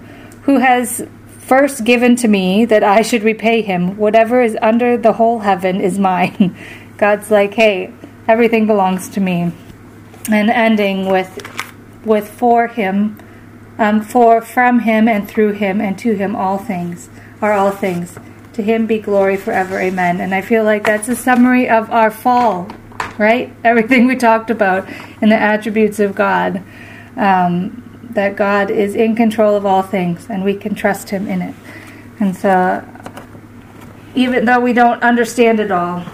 who has first given to me that I should repay him? Whatever is under the whole heaven is mine. God's like, hey, everything belongs to me. And ending with, with for him um, for from him and through him and to him all things are all things. To him be glory forever. Amen. And I feel like that's a summary of our fall, right? Everything we talked about in the attributes of God. Um, that God is in control of all things and we can trust him in it. And so, even though we don't understand it all,